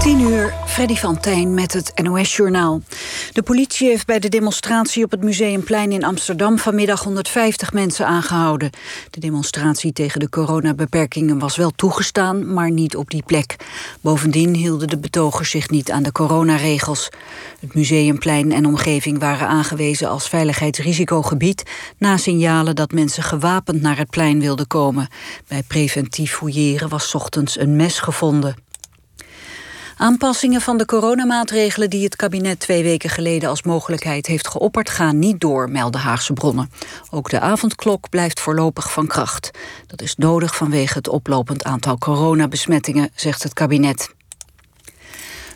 10 uur, Freddy van Tijn met het NOS-journaal. De politie heeft bij de demonstratie op het Museumplein in Amsterdam... vanmiddag 150 mensen aangehouden. De demonstratie tegen de coronabeperkingen was wel toegestaan... maar niet op die plek. Bovendien hielden de betogers zich niet aan de coronaregels. Het Museumplein en omgeving waren aangewezen als veiligheidsrisicogebied... na signalen dat mensen gewapend naar het plein wilden komen. Bij preventief fouilleren was ochtends een mes gevonden. Aanpassingen van de coronamaatregelen die het kabinet twee weken geleden als mogelijkheid heeft geopperd gaan niet door, melden Haagse bronnen. Ook de avondklok blijft voorlopig van kracht. Dat is nodig vanwege het oplopend aantal coronabesmettingen, zegt het kabinet.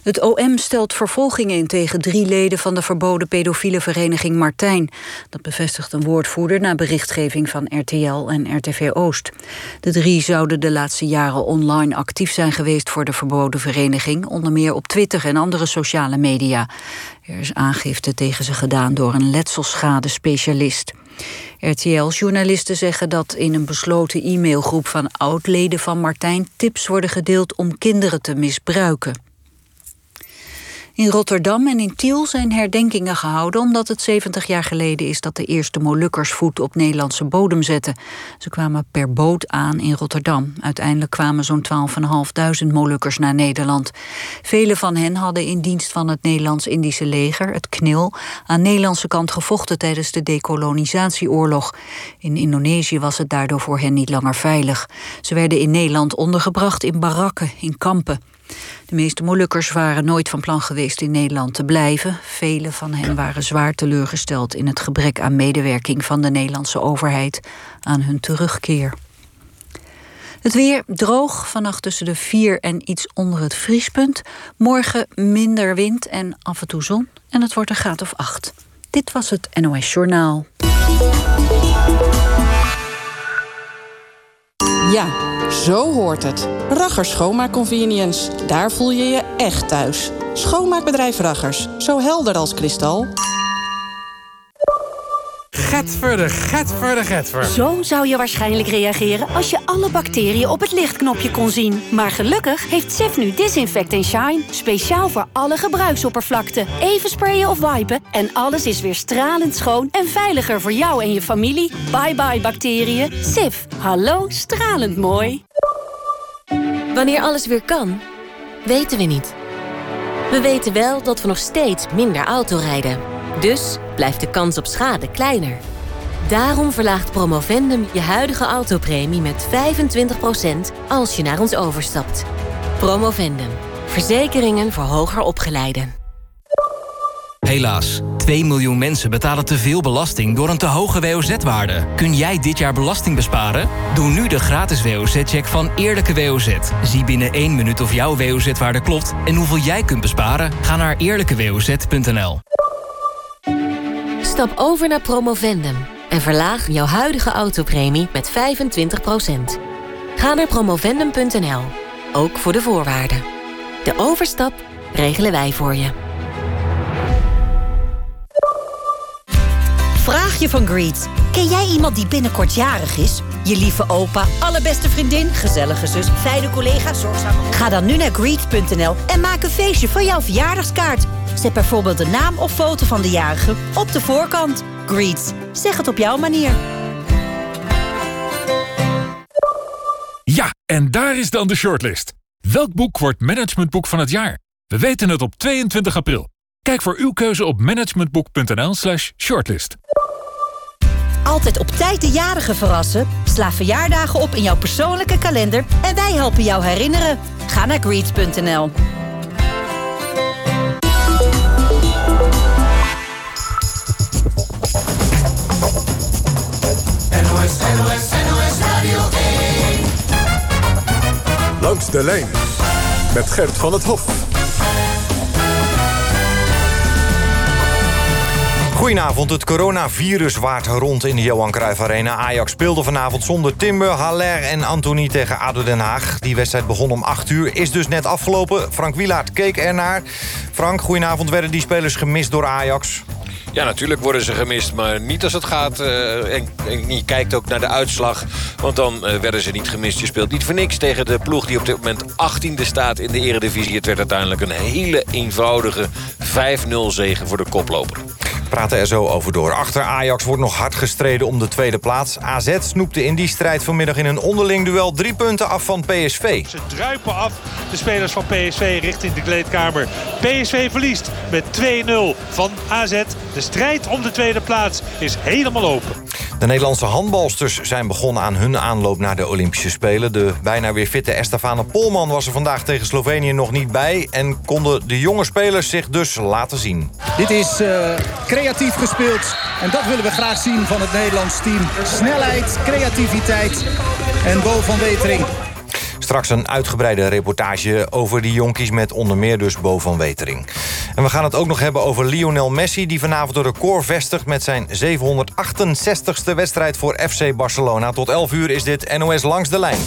Het OM stelt vervolgingen in tegen drie leden van de verboden pedofiele vereniging Martijn. Dat bevestigt een woordvoerder na berichtgeving van RTL en RTV Oost. De drie zouden de laatste jaren online actief zijn geweest voor de verboden vereniging, onder meer op Twitter en andere sociale media. Er is aangifte tegen ze gedaan door een letselschade-specialist. RTL-journalisten zeggen dat in een besloten e-mailgroep van oud-leden van Martijn tips worden gedeeld om kinderen te misbruiken. In Rotterdam en in Tiel zijn herdenkingen gehouden... omdat het 70 jaar geleden is dat de eerste Molukkers voet op Nederlandse bodem zetten. Ze kwamen per boot aan in Rotterdam. Uiteindelijk kwamen zo'n 12.500 Molukkers naar Nederland. Vele van hen hadden in dienst van het Nederlands-Indische leger, het KNIL... aan Nederlandse kant gevochten tijdens de decolonisatieoorlog. In Indonesië was het daardoor voor hen niet langer veilig. Ze werden in Nederland ondergebracht in barakken, in kampen. De meeste Molukkers waren nooit van plan geweest in Nederland te blijven. Vele van hen waren zwaar teleurgesteld in het gebrek aan medewerking van de Nederlandse overheid aan hun terugkeer. Het weer droog, vannacht tussen de 4 en iets onder het vriespunt. Morgen minder wind en af en toe zon. En het wordt een graad of 8. Dit was het NOS Journaal. Ja. Zo hoort het. Raggers Schoonmaakconvenience. Daar voel je je echt thuis. Schoonmaakbedrijf Raggers. Zo helder als kristal. Getver, getver, getver. Zo zou je waarschijnlijk reageren als je alle bacteriën op het lichtknopje kon zien. Maar gelukkig heeft Sif nu Disinfect Shine. Speciaal voor alle gebruiksoppervlakten. Even sprayen of wipen en alles is weer stralend schoon en veiliger voor jou en je familie. Bye bye bacteriën. Sif, hallo stralend mooi. Wanneer alles weer kan, weten we niet. We weten wel dat we nog steeds minder auto rijden. Dus blijft de kans op schade kleiner. Daarom verlaagt Promovendum je huidige autopremie met 25% als je naar ons overstapt. Promovendum. Verzekeringen voor hoger opgeleiden. Helaas, 2 miljoen mensen betalen te veel belasting door een te hoge WOZ-waarde. Kun jij dit jaar belasting besparen? Doe nu de gratis WOZ-check van Eerlijke WOZ. Zie binnen 1 minuut of jouw WOZ-waarde klopt en hoeveel jij kunt besparen. Ga naar eerlijkewoz.nl. Stap over naar Promovendum en verlaag jouw huidige autopremie met 25%. Ga naar promovendum.nl, ook voor de voorwaarden. De overstap regelen wij voor je. Vraagje van Greet. Ken jij iemand die binnenkort jarig is? Je lieve opa, allerbeste vriendin, gezellige zus, fijne collega, zorgzame... Ga dan nu naar greet.nl en maak een feestje van jouw verjaardagskaart. Zet bijvoorbeeld de naam of foto van de jarige op de voorkant. Greets, zeg het op jouw manier. Ja, en daar is dan de shortlist. Welk boek wordt managementboek van het jaar? We weten het op 22 april. Kijk voor uw keuze op managementboek.nl slash shortlist. Altijd op tijd de jarige verrassen? Sla verjaardagen op in jouw persoonlijke kalender en wij helpen jou herinneren. Ga naar greets.nl. Langs de lijn met Gert van het Hof. Goedenavond, het coronavirus waart rond in de Johan Cruijff Arena. Ajax speelde vanavond zonder Timber, Haller en Anthony tegen ADO Den Haag. Die wedstrijd begon om 8 uur, is dus net afgelopen. Frank Wielaert keek ernaar. Frank, goedenavond. Werden die spelers gemist door Ajax? Ja, natuurlijk worden ze gemist, maar niet als het gaat. Uh, en, en, je kijkt ook naar de uitslag, want dan uh, werden ze niet gemist. Je speelt niet voor niks tegen de ploeg die op dit moment 18e staat in de eredivisie. Het werd uiteindelijk een hele eenvoudige 5-0 zegen voor de koploper. We praten er zo over door. Achter Ajax wordt nog hard gestreden om de tweede plaats. AZ snoepte in die strijd vanmiddag in een onderling duel drie punten af van PSV. Ze druipen af, de spelers van PSV richting de kleedkamer. PSV verliest met 2-0 van AZ. De strijd om de tweede plaats is helemaal open. De Nederlandse handbalsters zijn begonnen aan hun aanloop naar de Olympische Spelen. De bijna weer fitte Estefane Polman was er vandaag tegen Slovenië nog niet bij... en konden de jonge spelers zich dus laten zien. Dit is uh, creatief gespeeld en dat willen we graag zien van het Nederlands team. Snelheid, creativiteit en Bo van Wetering Straks een uitgebreide reportage over die jonkies... met onder meer dus Bo van Wetering. En we gaan het ook nog hebben over Lionel Messi... die vanavond een record vestigt met zijn 768ste wedstrijd voor FC Barcelona. Tot 11 uur is dit NOS Langs de Lijn.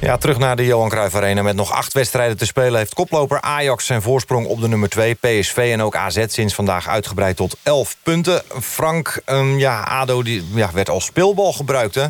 Ja, terug naar de Johan Cruijff Arena. Met nog acht wedstrijden te spelen heeft koploper Ajax zijn voorsprong op de nummer 2. PSV en ook AZ sinds vandaag uitgebreid tot 11 punten. Frank, um, ja, ADO die, ja, werd als speelbal gebruikt, hè?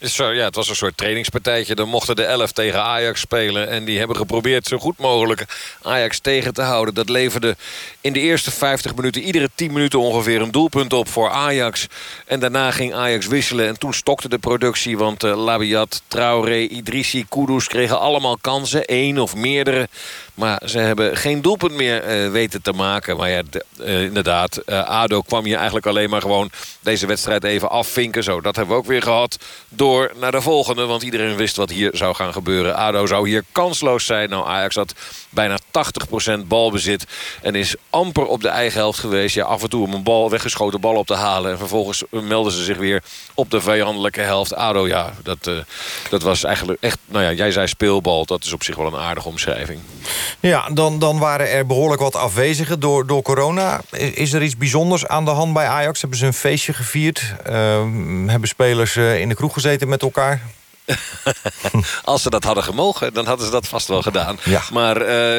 Ja, het was een soort trainingspartijtje. Dan mochten de 11 tegen Ajax spelen. En die hebben geprobeerd zo goed mogelijk Ajax tegen te houden. Dat leverde in de eerste 50 minuten... iedere 10 minuten ongeveer een doelpunt op voor Ajax. En daarna ging Ajax wisselen. En toen stokte de productie. Want uh, Labiat, Traoré, Idrissi, Kudus kregen allemaal kansen. één of meerdere. Maar ze hebben geen doelpunt meer uh, weten te maken. Maar ja, uh, inderdaad, uh, ADO kwam hier eigenlijk alleen maar gewoon deze wedstrijd even afvinken. Zo, dat hebben we ook weer gehad. Door naar de volgende, want iedereen wist wat hier zou gaan gebeuren. ADO zou hier kansloos zijn. Nou, Ajax had bijna 80% balbezit. En is amper op de eigen helft geweest. Ja, af en toe om een bal, weggeschoten bal op te halen. En vervolgens melden ze zich weer op de vijandelijke helft. ADO, ja, dat, dat was eigenlijk echt... Nou ja, jij zei speelbal. Dat is op zich wel een aardige omschrijving. Ja, dan, dan waren er behoorlijk wat afwezigen door, door corona. Is er iets bijzonders aan de hand bij Ajax? Hebben ze een feestje gevierd? Uh, hebben spelers uh, in de kroeg gezeten met elkaar? Als ze dat hadden gemogen, dan hadden ze dat vast wel gedaan. Ja. Maar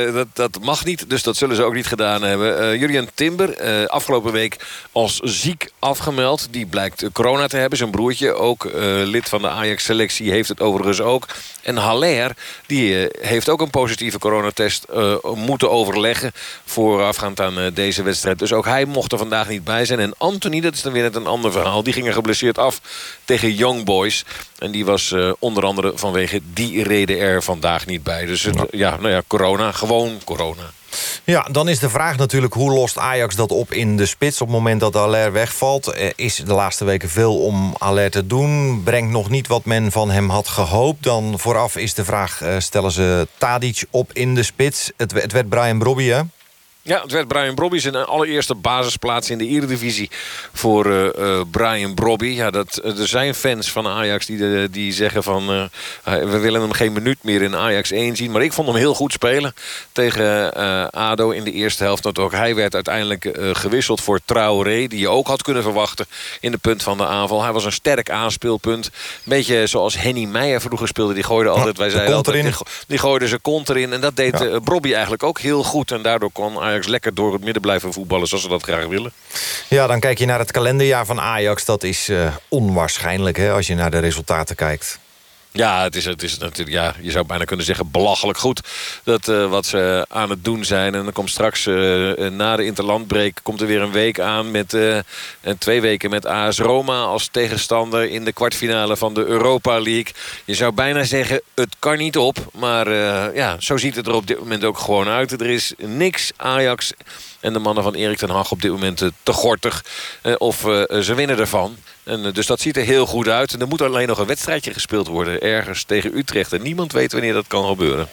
uh, dat, dat mag niet, dus dat zullen ze ook niet gedaan hebben. Uh, Julian Timber, uh, afgelopen week als ziek afgemeld. Die blijkt corona te hebben. Zijn broertje, ook lid van de Ajax-selectie, heeft het overigens ook. En Haller, die heeft ook een positieve coronatest moeten overleggen... voorafgaand aan deze wedstrijd. Dus ook hij mocht er vandaag niet bij zijn. En Anthony, dat is dan weer net een ander verhaal. Die ging er geblesseerd af tegen Young Boys. En die was onder andere vanwege die reden er vandaag niet bij. Dus het, ja, nou ja, corona, gewoon corona. Ja, dan is de vraag natuurlijk hoe lost Ajax dat op in de spits... op het moment dat Aller wegvalt. is de laatste weken veel om Aller te doen. Brengt nog niet wat men van hem had gehoopt. Dan vooraf is de vraag, uh, stellen ze Tadic op in de spits? Het, het werd Brian Brobby, hè? Ja, het werd Brian Brobby zijn allereerste basisplaats in de Eredivisie voor uh, uh, Brian Brobby. Ja, dat, er zijn fans van Ajax die, die zeggen van... Uh, we willen hem geen minuut meer in Ajax 1 zien. Maar ik vond hem heel goed spelen tegen ADO in de eerste helft. Dat ook hij werd uiteindelijk gewisseld voor Traoré. Die je ook had kunnen verwachten in de punt van de aanval. Hij was een sterk aanspeelpunt. Beetje zoals Henny Meijer vroeger speelde. Die gooide altijd, wij zeiden altijd, die, die gooide zijn kont erin. En dat deed ja. Brobby eigenlijk ook heel goed. En daardoor kon Ajax lekker door het midden blijven voetballen... zoals ze dat graag willen. Ja, dan kijk je naar het kalenderjaar van Ajax. Dat is uh, onwaarschijnlijk hè, als je naar de resultaten kijkt. Ja, het is, het is natuurlijk, ja, je zou bijna kunnen zeggen belachelijk goed dat, uh, wat ze aan het doen zijn. En dan komt straks uh, na de interlandbreek komt er weer een week aan met en twee weken met AS Roma als tegenstander in de kwartfinale van de Europa League. Je zou bijna zeggen het kan niet op, maar ja, zo ziet het er op dit moment ook gewoon uit. Er is niks Ajax en de mannen van Erik ten Hag op dit moment te gortig of ze winnen ervan. En, eh, dus dat ziet er heel goed uit. En er moet alleen nog een wedstrijdje gespeeld worden. Ergens tegen Utrecht. En niemand weet wanneer dat kan gebeuren.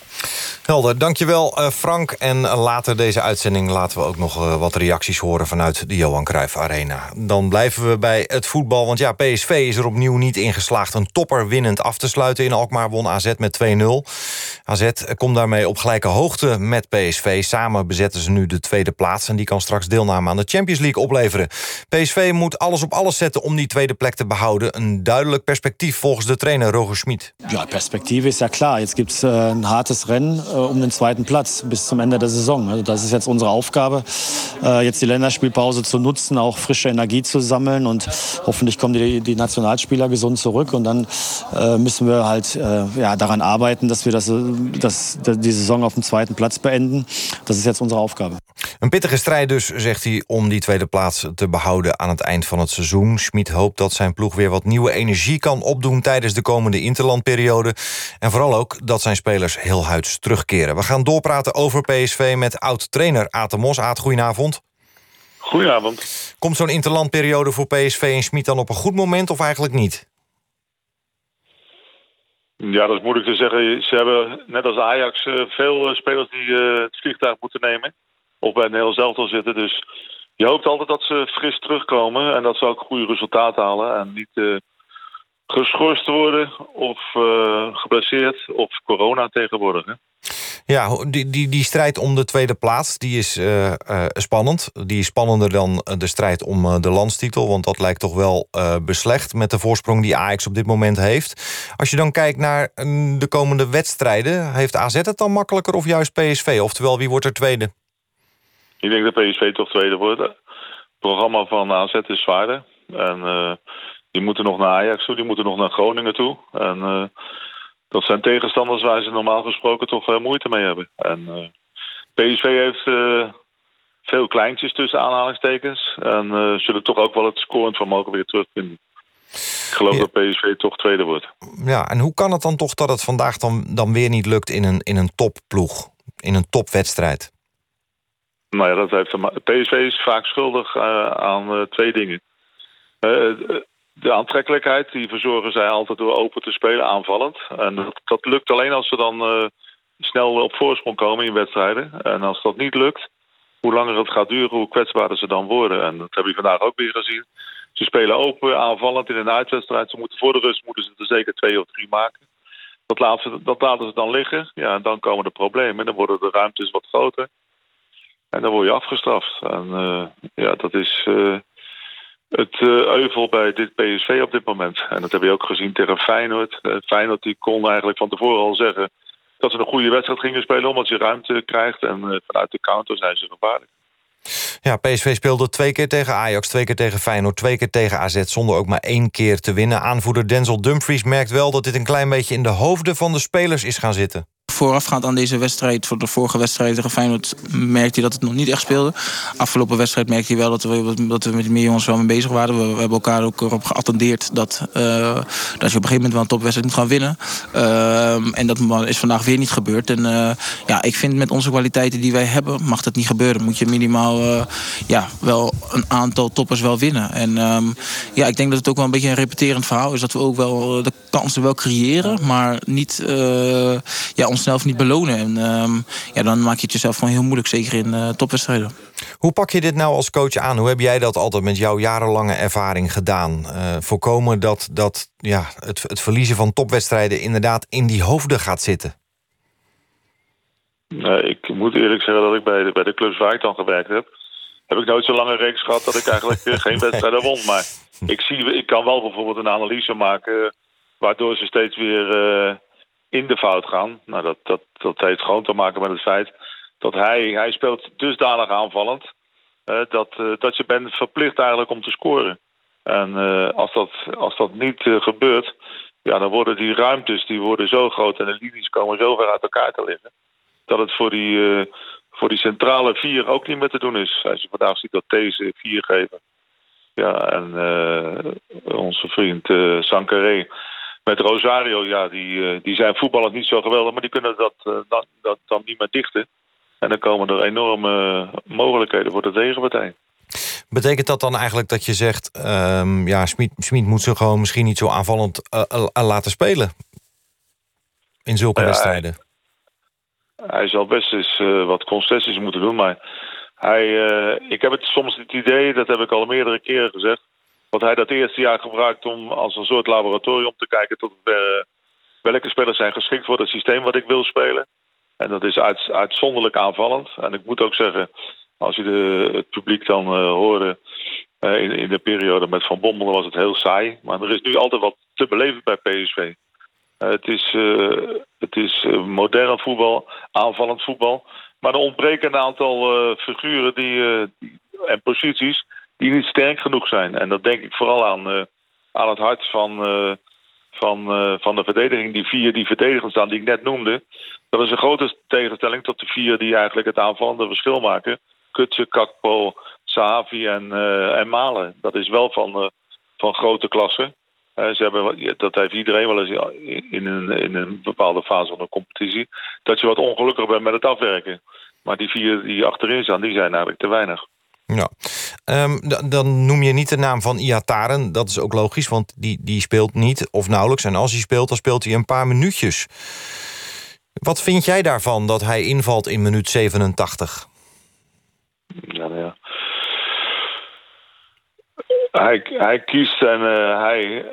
Helder, dankjewel uh, Frank. En later deze uitzending laten we ook nog uh, wat reacties horen... vanuit de Johan Cruijff Arena. Dan blijven we bij het voetbal. Want ja, PSV is er opnieuw niet in geslaagd... een topper winnend af te sluiten. In Alkmaar won AZ met 2-0. AZ komt daarmee op gelijke hoogte met PSV. Samen bezetten ze nu de tweede plaats... en die kan straks deelname aan de Champions League opleveren. PSV moet alles op alles zetten om die tweede plek te behouden. Een duidelijk perspectief volgens de trainer Roger Schmid. Ja, perspectief is ja klar. Jetzt gibt es äh, ein hartes Rennen äh, um den zweiten Platz bis zum Ende der Saison. Also das ist jetzt unsere Aufgabe, äh, jetzt die Länderspielpause zu nutzen, auch frische Energie zu sammeln und hoffentlich kommen die, die Nationalspieler gesund zurück und dann müssen wir halt ja, daran arbeiten, dass wir das, das, die Saison auf dem zweiten Platz beenden. Das ist jetzt unsere Aufgabe. Een pittige strijd dus, zegt hij, om die tweede plaats te behouden aan het eind van het seizoen. Schmid hoopt dat zijn ploeg weer wat nieuwe energie kan opdoen tijdens de komende interlandperiode. En vooral ook dat zijn spelers heel huids terugkeren. We gaan doorpraten over PSV met oud-trainer Aten Mos. Aat, goedenavond. Goedenavond. Komt zo'n interlandperiode voor PSV en Schmid dan op een goed moment of eigenlijk niet? Ja, dat is moeilijk te zeggen. Ze hebben net als Ajax eh, veel eh, spelers die eh, het vliegtuig moeten nemen. Of bij een heel zelftal zitten. Dus je hoopt altijd dat ze fris terugkomen. En dat ze ook goede resultaten halen. En niet geschorst worden of geblesseerd of corona tegenwoordig. Ja, die, die, die strijd om de tweede plaats die is uh, uh, spannend. Die is spannender dan de strijd om uh, de landstitel. Want dat lijkt toch wel beslecht met de voorsprong die Ajax op dit moment heeft. Als je dan kijkt naar mm, de komende wedstrijden... heeft AZ het dan makkelijker of juist PSV? Oftewel, wie wordt er tweede? Ik denk dat PSV toch tweede wordt. Het programma van AZ is zwaarder. En die moeten nog naar Ajax toe, die moeten nog naar Groningen toe. En dat zijn tegenstanders waar ze normaal gesproken toch uh, moeite mee hebben. En uh, PSV heeft uh, veel kleintjes tussen aanhalingstekens. En zullen toch ook wel het scorend vermogen weer terugvinden. Ik geloof ja. dat PSV toch tweede wordt. Ja, en hoe kan het dan toch dat het vandaag dan, dan weer niet lukt in een, in een topploeg? In een topwedstrijd? Nou ja, dat heeft PSV is vaak schuldig aan twee dingen de aantrekkelijkheid, die verzorgen zij altijd door open te spelen, aanvallend. En dat, dat lukt alleen als ze dan snel op voorsprong komen in wedstrijden. En als dat niet lukt, hoe langer het gaat duren, hoe kwetsbaarder ze dan worden. En dat heb je vandaag ook weer gezien. Ze spelen open, aanvallend in een uitwedstrijd. Ze moeten voor de rust moeten ze er zeker twee of drie maken. Dat laten ze, dat laten ze dan liggen. Ja, en dan komen de problemen. En dan worden de ruimtes wat groter. En dan word je afgestraft. En uh, ja, dat is... Uh, het uh, euvel bij dit PSV op dit moment. En dat heb je ook gezien tegen Feyenoord. Feyenoord die kon eigenlijk van tevoren al zeggen dat ze een goede wedstrijd gingen spelen... omdat je ruimte krijgt en vanuit de counter zijn ze gevaarlijk. Ja, PSV speelde twee keer tegen Ajax, twee keer tegen Feyenoord... twee keer tegen AZ, zonder ook maar één keer te winnen. Aanvoerder Denzel Dumfries merkt wel dat dit een klein beetje... in de hoofden van de spelers is gaan zitten voorafgaand aan deze wedstrijd, voor de vorige wedstrijd tegen Feyenoord, merkte hij dat het nog niet echt speelde. Afgelopen wedstrijd merkte hij wel dat we, dat we met meer jongens wel mee bezig waren. We, hebben elkaar ook erop geattendeerd dat, uh, dat je op een gegeven moment wel een topwedstrijd moet gaan winnen. Uh, en dat is vandaag weer niet gebeurd. En uh, ja, ik vind met onze kwaliteiten die wij hebben, mag dat niet gebeuren. Moet je minimaal ja, wel een aantal toppers wel winnen. En um, ja, ik denk dat het ook wel een beetje een repeterend verhaal is. Dat we ook wel de kansen wel creëren, maar niet ja, onszelf niet belonen. En um, ja, dan maak je het jezelf gewoon heel moeilijk, zeker in uh, topwedstrijden. Hoe pak je dit nou als coach aan? Hoe heb jij dat altijd met jouw jarenlange ervaring gedaan? Uh, voorkomen dat, dat ja, het, het verliezen van topwedstrijden inderdaad in die hoofden gaat zitten? Nee, ik moet eerlijk zeggen dat ik bij de, bij de clubs waar ik dan gewerkt heb... heb ik nooit zo'n lange reeks gehad dat ik eigenlijk eh, geen wedstrijden won. Maar ik, zie, ik kan wel bijvoorbeeld een analyse maken... waardoor ze steeds weer in de fout gaan. Nou, dat, dat, heeft gewoon te maken met het feit dat hij, hij speelt dusdanig aanvallend... Uh, dat, uh, dat je bent verplicht eigenlijk om te scoren. En uh, als, dat, als dat niet gebeurt, ja, dan worden die ruimtes die worden zo groot... en de linies komen zo ver uit elkaar te liggen... dat het voor die, voor die centrale vier ook niet meer te doen is. Als je vandaag ziet dat deze vier geven... Ja, en onze vriend Sankaré met Rosario, ja, die, eh, die zijn voetballend niet zo geweldig, maar die kunnen dat, uh, dat, dat dan niet meer dichten. En dan komen er enorme mogelijkheden voor de tegenpartij. Betekent dat dan eigenlijk dat je zegt... Um, ja, Smit moet ze gewoon misschien niet zo aanvallend uh, laten spelen? In zulke ja, wedstrijden? Hij, hij, zal best eens wat concessies moeten doen, maar... Hij, ik heb het soms het idee, dat heb ik al meerdere keren gezegd hij dat eerste jaar gebruikt om als een soort laboratorium te kijken tot ver, welke spelers zijn geschikt voor het systeem wat ik wil spelen. En dat is uit, uitzonderlijk aanvallend. En ik moet ook zeggen, als je de, het publiek dan uh, hoorde uh, in, de periode met Van Bommel was het heel saai. Maar er is nu altijd wat te beleven bij PSV. Het is, het is modern voetbal, aanvallend voetbal. Maar er ontbreken een aantal figuren die, die, en posities die niet sterk genoeg zijn. En dat denk ik vooral aan, aan het hart van, van, van de verdediging. Die vier die verdedigend staan die ik net noemde. Dat is een grote tegenstelling tot de vier die eigenlijk het aanvallende verschil maken. Kutse, Kakpo, Sahavi en, en Malen. Dat is wel van, van grote klasse. Ze hebben, dat heeft iedereen wel eens in een, in een bepaalde fase van een competitie. Dat je wat ongelukkig bent met het afwerken. Maar die vier die achterin staan, die zijn eigenlijk te weinig. Ja. Um, dan noem je niet de naam van Iataren. Dat is ook logisch, want die, die speelt niet of nauwelijks. En als hij speelt, dan speelt hij een paar minuutjes. Wat vind jij daarvan dat hij invalt in minuut 87? Ja, nou ja. Hij, hij kiest en uh, hij...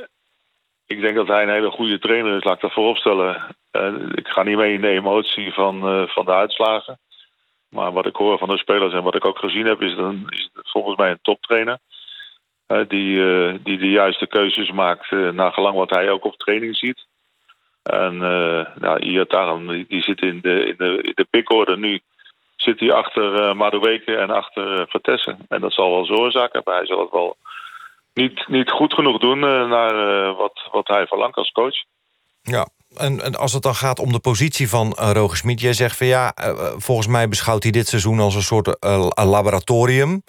Ik denk dat hij een hele goede trainer is, laat ik dat vooropstellen. Uh, ik ga niet mee in de emotie van, uh, van de uitslagen. Maar wat ik hoor van de spelers en wat ik ook gezien heb... is, dan, is volgens mij een toptrainer. die, die de juiste keuzes maakt naar gelang wat hij ook op training ziet. En uh, nou, die, zit in de, in de, de pickorde nu. Zit hij achter uh, Madueke en achter uh, Vertessen. En dat zal wel zijn oorzaak hebben. Hij zal het wel niet, niet goed genoeg doen uh, naar wat, wat hij verlangt als coach. Ja, en, en, als het dan gaat om de positie van uh, Roger Smit... jij zegt van ja, uh, volgens mij beschouwt hij dit seizoen als een soort uh, laboratorium.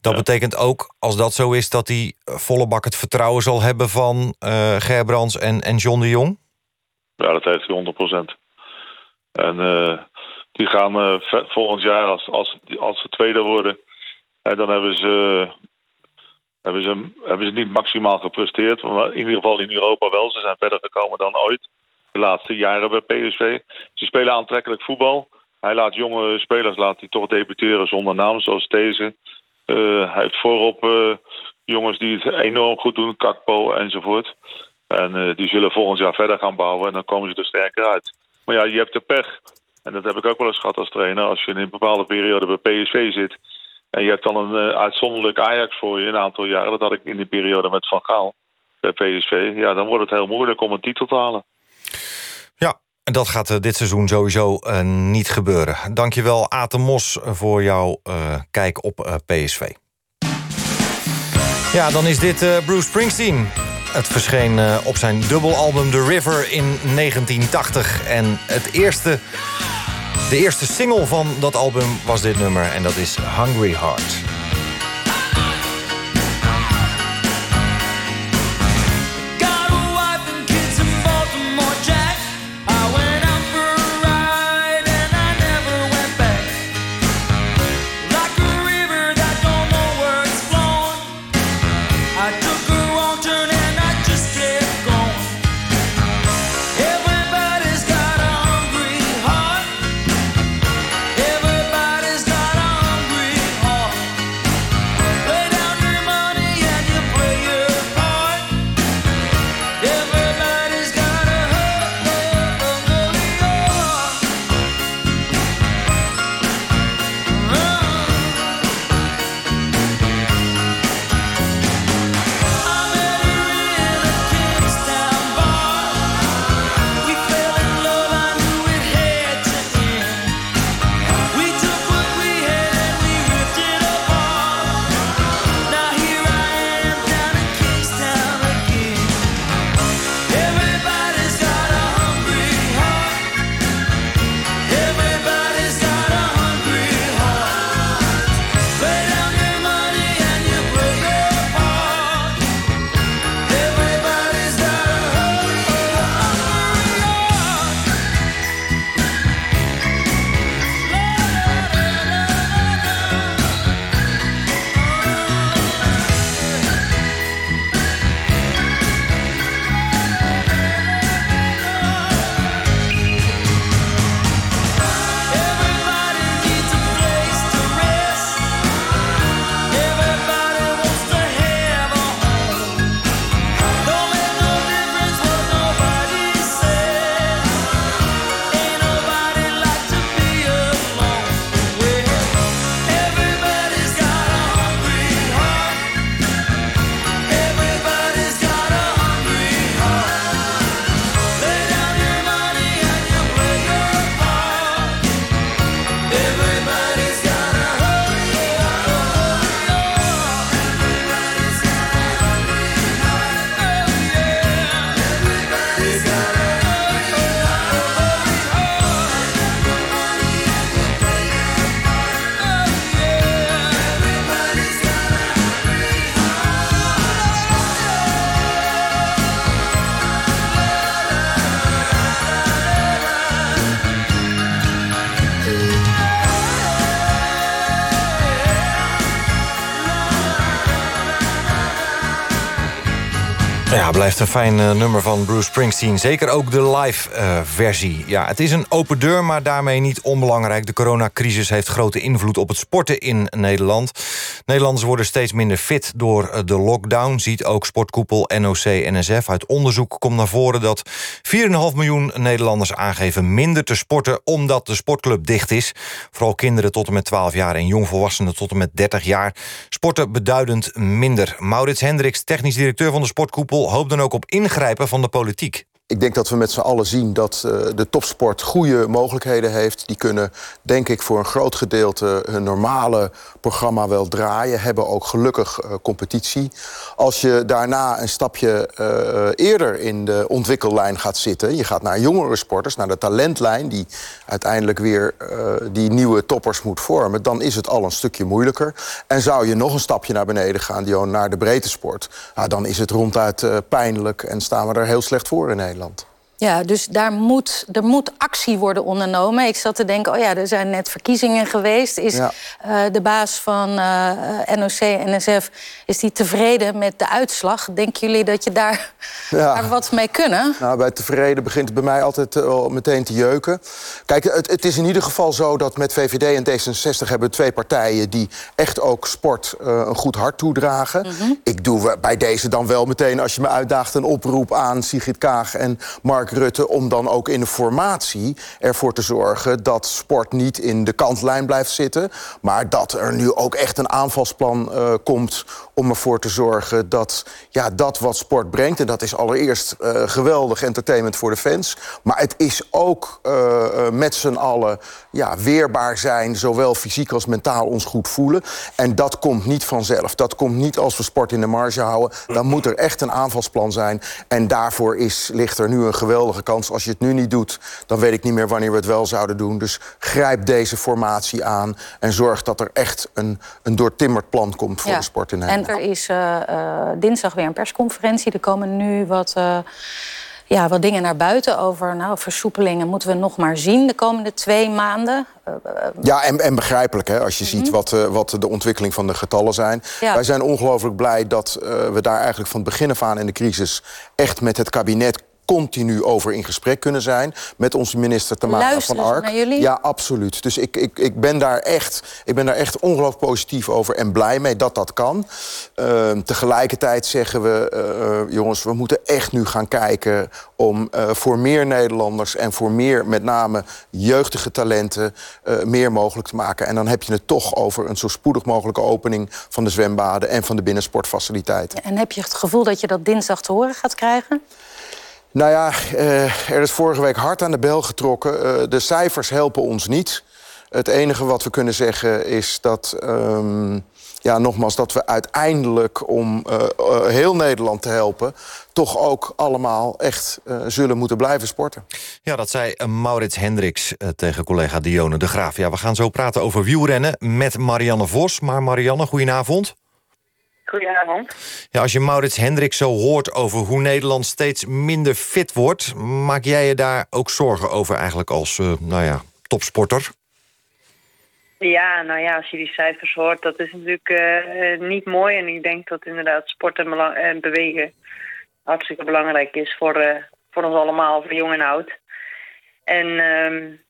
Dat ja. betekent ook, als dat zo is... dat hij volle bak het vertrouwen zal hebben van Gerbrands en, en John de Jong? Ja, dat heeft hij 100%. En die gaan volgend jaar, als, als, als ze tweede worden, uh, dan hebben ze, hebben, ze, hebben ze niet maximaal gepresteerd. Maar in ieder geval in Europa wel. Ze zijn verder gekomen dan ooit. De laatste jaren bij PSV. Ze spelen aantrekkelijk voetbal. Hij laat jonge spelers laat hij toch debuteren zonder naam, zoals deze. hij heeft voorop jongens die het enorm goed doen, Kakpo enzovoort. En uh, die zullen volgend jaar verder gaan bouwen en dan komen ze er sterker uit. Maar ja, je hebt de pech. En dat heb ik ook wel eens gehad als trainer. Als je in een bepaalde periode bij PSV zit... en je hebt dan een uitzonderlijk Ajax voor je een aantal jaren... dat had ik in die periode met Van Gaal bij PSV... ja, dan wordt het heel moeilijk om een titel te halen. Ja, en dat gaat uh, dit seizoen sowieso niet gebeuren. Dankjewel, Aten Mos, voor jouw kijk op PSV. Ja, dan is dit Bruce Springsteen... Het verscheen op zijn dubbelalbum The River in 1980. En het eerste, de eerste single van dat album was dit nummer. En dat is Hungry Heart. Blijft een fijn uh, nummer van Bruce Springsteen. Zeker ook de live-versie. Uh, ja, het is een open deur, maar daarmee niet onbelangrijk. De coronacrisis heeft grote invloed op het sporten in Nederland. Nederlanders worden steeds minder fit door uh, de lockdown... ziet ook sportkoepel NOC-NSF. Uit onderzoek komt naar voren dat 4,5 miljoen Nederlanders aangeven... minder te sporten omdat de sportclub dicht is. Vooral kinderen tot en met 12 jaar en jongvolwassenen tot en met 30 jaar... sporten beduidend minder. Maurits Hendricks, technisch directeur van de sportkoepel hoopt dan ook op ingrijpen van de politiek. Ik denk dat we met z'n allen zien dat uh, de topsport goede mogelijkheden heeft. Die kunnen, denk ik, voor een groot gedeelte hun normale programma wel draaien. Hebben ook gelukkig uh, competitie. Als je daarna een stapje uh, eerder in de ontwikkellijn gaat zitten... je gaat naar jongere sporters, naar de talentlijn... die uiteindelijk weer die nieuwe toppers moet vormen... dan is het al een stukje moeilijker. En zou je nog een stapje naar beneden gaan, Dion, naar de breedte sport... Nou, dan is het ronduit pijnlijk en staan we er heel slecht voor in. Land. Ja, dus daar moet, er moet actie worden ondernomen. Ik zat te denken, oh ja, er zijn net verkiezingen geweest. Is ja. uh, de baas van uh, NOC-NSF is die tevreden met de uitslag? Denken jullie dat je daar, ja. daar wat mee kunnen? Nou, bij tevreden begint het bij mij altijd uh, meteen te jeuken. Kijk, het, het, is in ieder geval zo dat met VVD en D66... hebben we twee partijen die echt ook sport een goed hart toedragen. Mm -hmm. Ik doe bij deze dan wel meteen, als je me uitdaagt... een oproep aan Sigrid Kaag en Mark Rutte om dan ook in de formatie ervoor te zorgen dat sport niet in de kantlijn blijft zitten, maar dat er nu ook echt een aanvalsplan uh, komt om ervoor te zorgen dat ja, dat wat sport brengt, en dat is allereerst uh, geweldig entertainment voor de fans, maar het is ook uh, met z'n allen ja, weerbaar zijn, zowel fysiek als mentaal ons goed voelen. En dat komt niet vanzelf. Dat komt niet als we sport in de marge houden. Dan moet er echt een aanvalsplan zijn. En daarvoor is, ligt er nu een geweldige kans. Als je het nu niet doet, dan weet ik niet meer wanneer we het wel zouden doen. Dus grijp deze formatie aan en zorg dat er echt een, een doortimmerd plan komt voor ja. de sport in Nederland. En er is uh, uh, dinsdag weer een persconferentie. Er komen nu wat... Uh ja, wat dingen naar buiten over nou, versoepelingen moeten we nog maar zien de komende twee maanden. Ja, en, en begrijpelijk hè, als je mm -hmm. ziet wat, uh, wat de ontwikkeling van de getallen zijn. Ja. Wij zijn ongelooflijk blij dat uh, we daar eigenlijk van het begin af aan in de crisis echt met het kabinet continu over in gesprek kunnen zijn met onze minister Tamara van Ark. Naar jullie? Ja, absoluut. Dus ik, ik, ik, ben daar echt, ik ben daar echt ongelooflijk positief over en blij mee dat dat kan. Uh, tegelijkertijd zeggen we, uh, jongens, we moeten echt nu gaan kijken om uh, voor meer Nederlanders en voor meer, met name jeugdige talenten, meer mogelijk te maken. En dan heb je het toch over een zo spoedig mogelijke opening van de zwembaden en van de binnensportfaciliteiten. Ja, en heb je het gevoel dat je dat dinsdag te horen gaat krijgen? Nou ja, uh, er is vorige week hard aan de bel getrokken. Uh, de cijfers helpen ons niet. Het enige wat we kunnen zeggen is dat... Um, ja, nogmaals, dat we uiteindelijk om uh, heel Nederland te helpen... toch ook allemaal echt zullen moeten blijven sporten. Ja, dat zei Maurits Hendricks tegen collega Dione de Graaf. Ja, we gaan zo praten over wielrennen met Marianne Vos. Maar Marianne, goedenavond. Goedenavond. Ja, als je Maurits Hendricks zo hoort over hoe Nederland steeds minder fit wordt... maak jij je daar ook zorgen over eigenlijk als uh, nou ja, topsporter? Ja, nou ja, als je die cijfers hoort, dat is natuurlijk uh, niet mooi. En ik denk dat inderdaad sport en, en bewegen hartstikke belangrijk is voor, uh, voor ons allemaal, voor jong en oud. En um,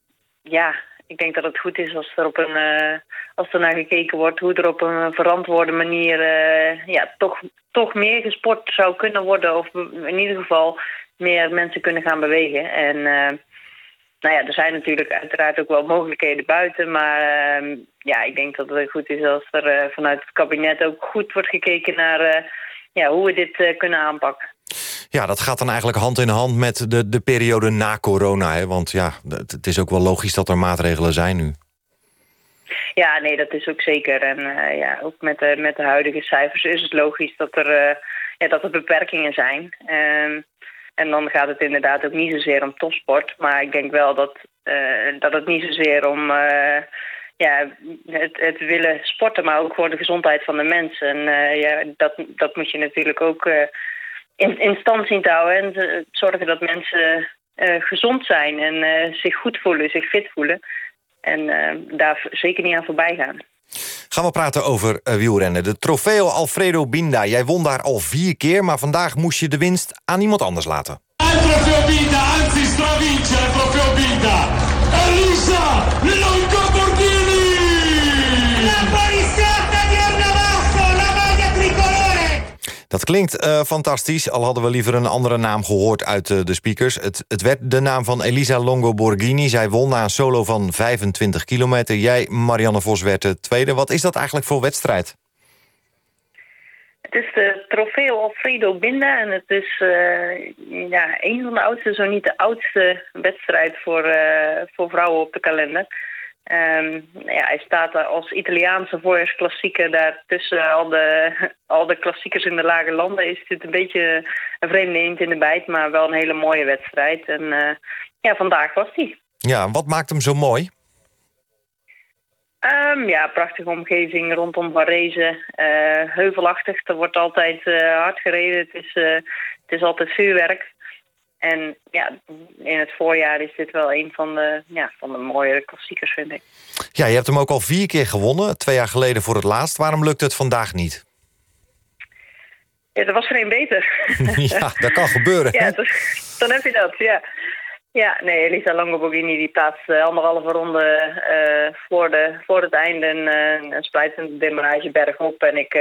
ja, ik denk dat het goed is als er op een uh, als er naar gekeken wordt hoe er op een verantwoorde manier uh, ja, toch, toch meer gesport zou kunnen worden. Of in ieder geval meer mensen kunnen gaan bewegen. En uh, nou ja, er zijn natuurlijk uiteraard ook wel mogelijkheden buiten. Maar ja, ik denk dat het goed is als er vanuit het kabinet ook goed wordt gekeken naar ja, hoe we dit kunnen aanpakken. Ja, dat gaat dan eigenlijk hand in hand met de, de periode na corona. Hè? Want ja, het is ook wel logisch dat er maatregelen zijn nu. Ja, nee, dat is ook zeker. En uh, ja, ook met de, met de huidige cijfers is het logisch dat er, uh, ja, dat er beperkingen zijn. Uh, en dan gaat het inderdaad ook niet zozeer om topsport. Maar ik denk wel dat, uh, dat het niet zozeer om ja, het, het willen sporten, maar ook voor de gezondheid van de mensen. En ja, dat, dat moet je natuurlijk ook in, in stand zien te houden. En zorgen dat mensen gezond zijn en zich goed voelen, zich fit voelen. En uh, daar zeker niet aan voorbij gaan. Gaan we praten over uh, wielrennen. De Trofeo Alfredo Binda. Jij won daar al vier keer, maar vandaag moest je de winst aan iemand anders laten. Trofeo Binda, Dat klinkt uh, fantastisch, al hadden we liever een andere naam gehoord uit uh, de speakers. Het, het, werd de naam van Elisa Longo Borghini. Zij won na een solo van 25 kilometer. Jij, Marianne Vos, werd de tweede. Wat is dat eigenlijk voor wedstrijd? Het is de Trofeo Alfredo Binda en het is ja, een van de oudste, zo niet de oudste wedstrijd voor, voor vrouwen op de kalender. Um, ja, hij staat als Italiaanse voorjaarsklassieker daar tussen al de, al de klassiekers in de lage landen. Is dit een beetje een vreemde eend in de bijt, maar wel een hele mooie wedstrijd. En uh, ja, vandaag was die. Ja, wat maakt hem zo mooi? Um, ja, prachtige omgeving rondom Varese. Uh, heuvelachtig, er wordt altijd uh, hard gereden. Het is, het is altijd vuurwerk. En ja, in het voorjaar is dit wel een van de, ja, van de mooiere klassiekers, vind ik. Ja, je hebt hem ook al vier keer gewonnen. Twee jaar geleden voor het laatst. Waarom lukt het vandaag niet? Ja, er was er een beter. ja, dat kan gebeuren. ja, dan heb je dat, ja. Ja, nee, Elisa Longoborghini die plaatst uh, anderhalve ronde uh, voor, de, voor het einde een, uh, een splijtende demarrage bergop. En ik,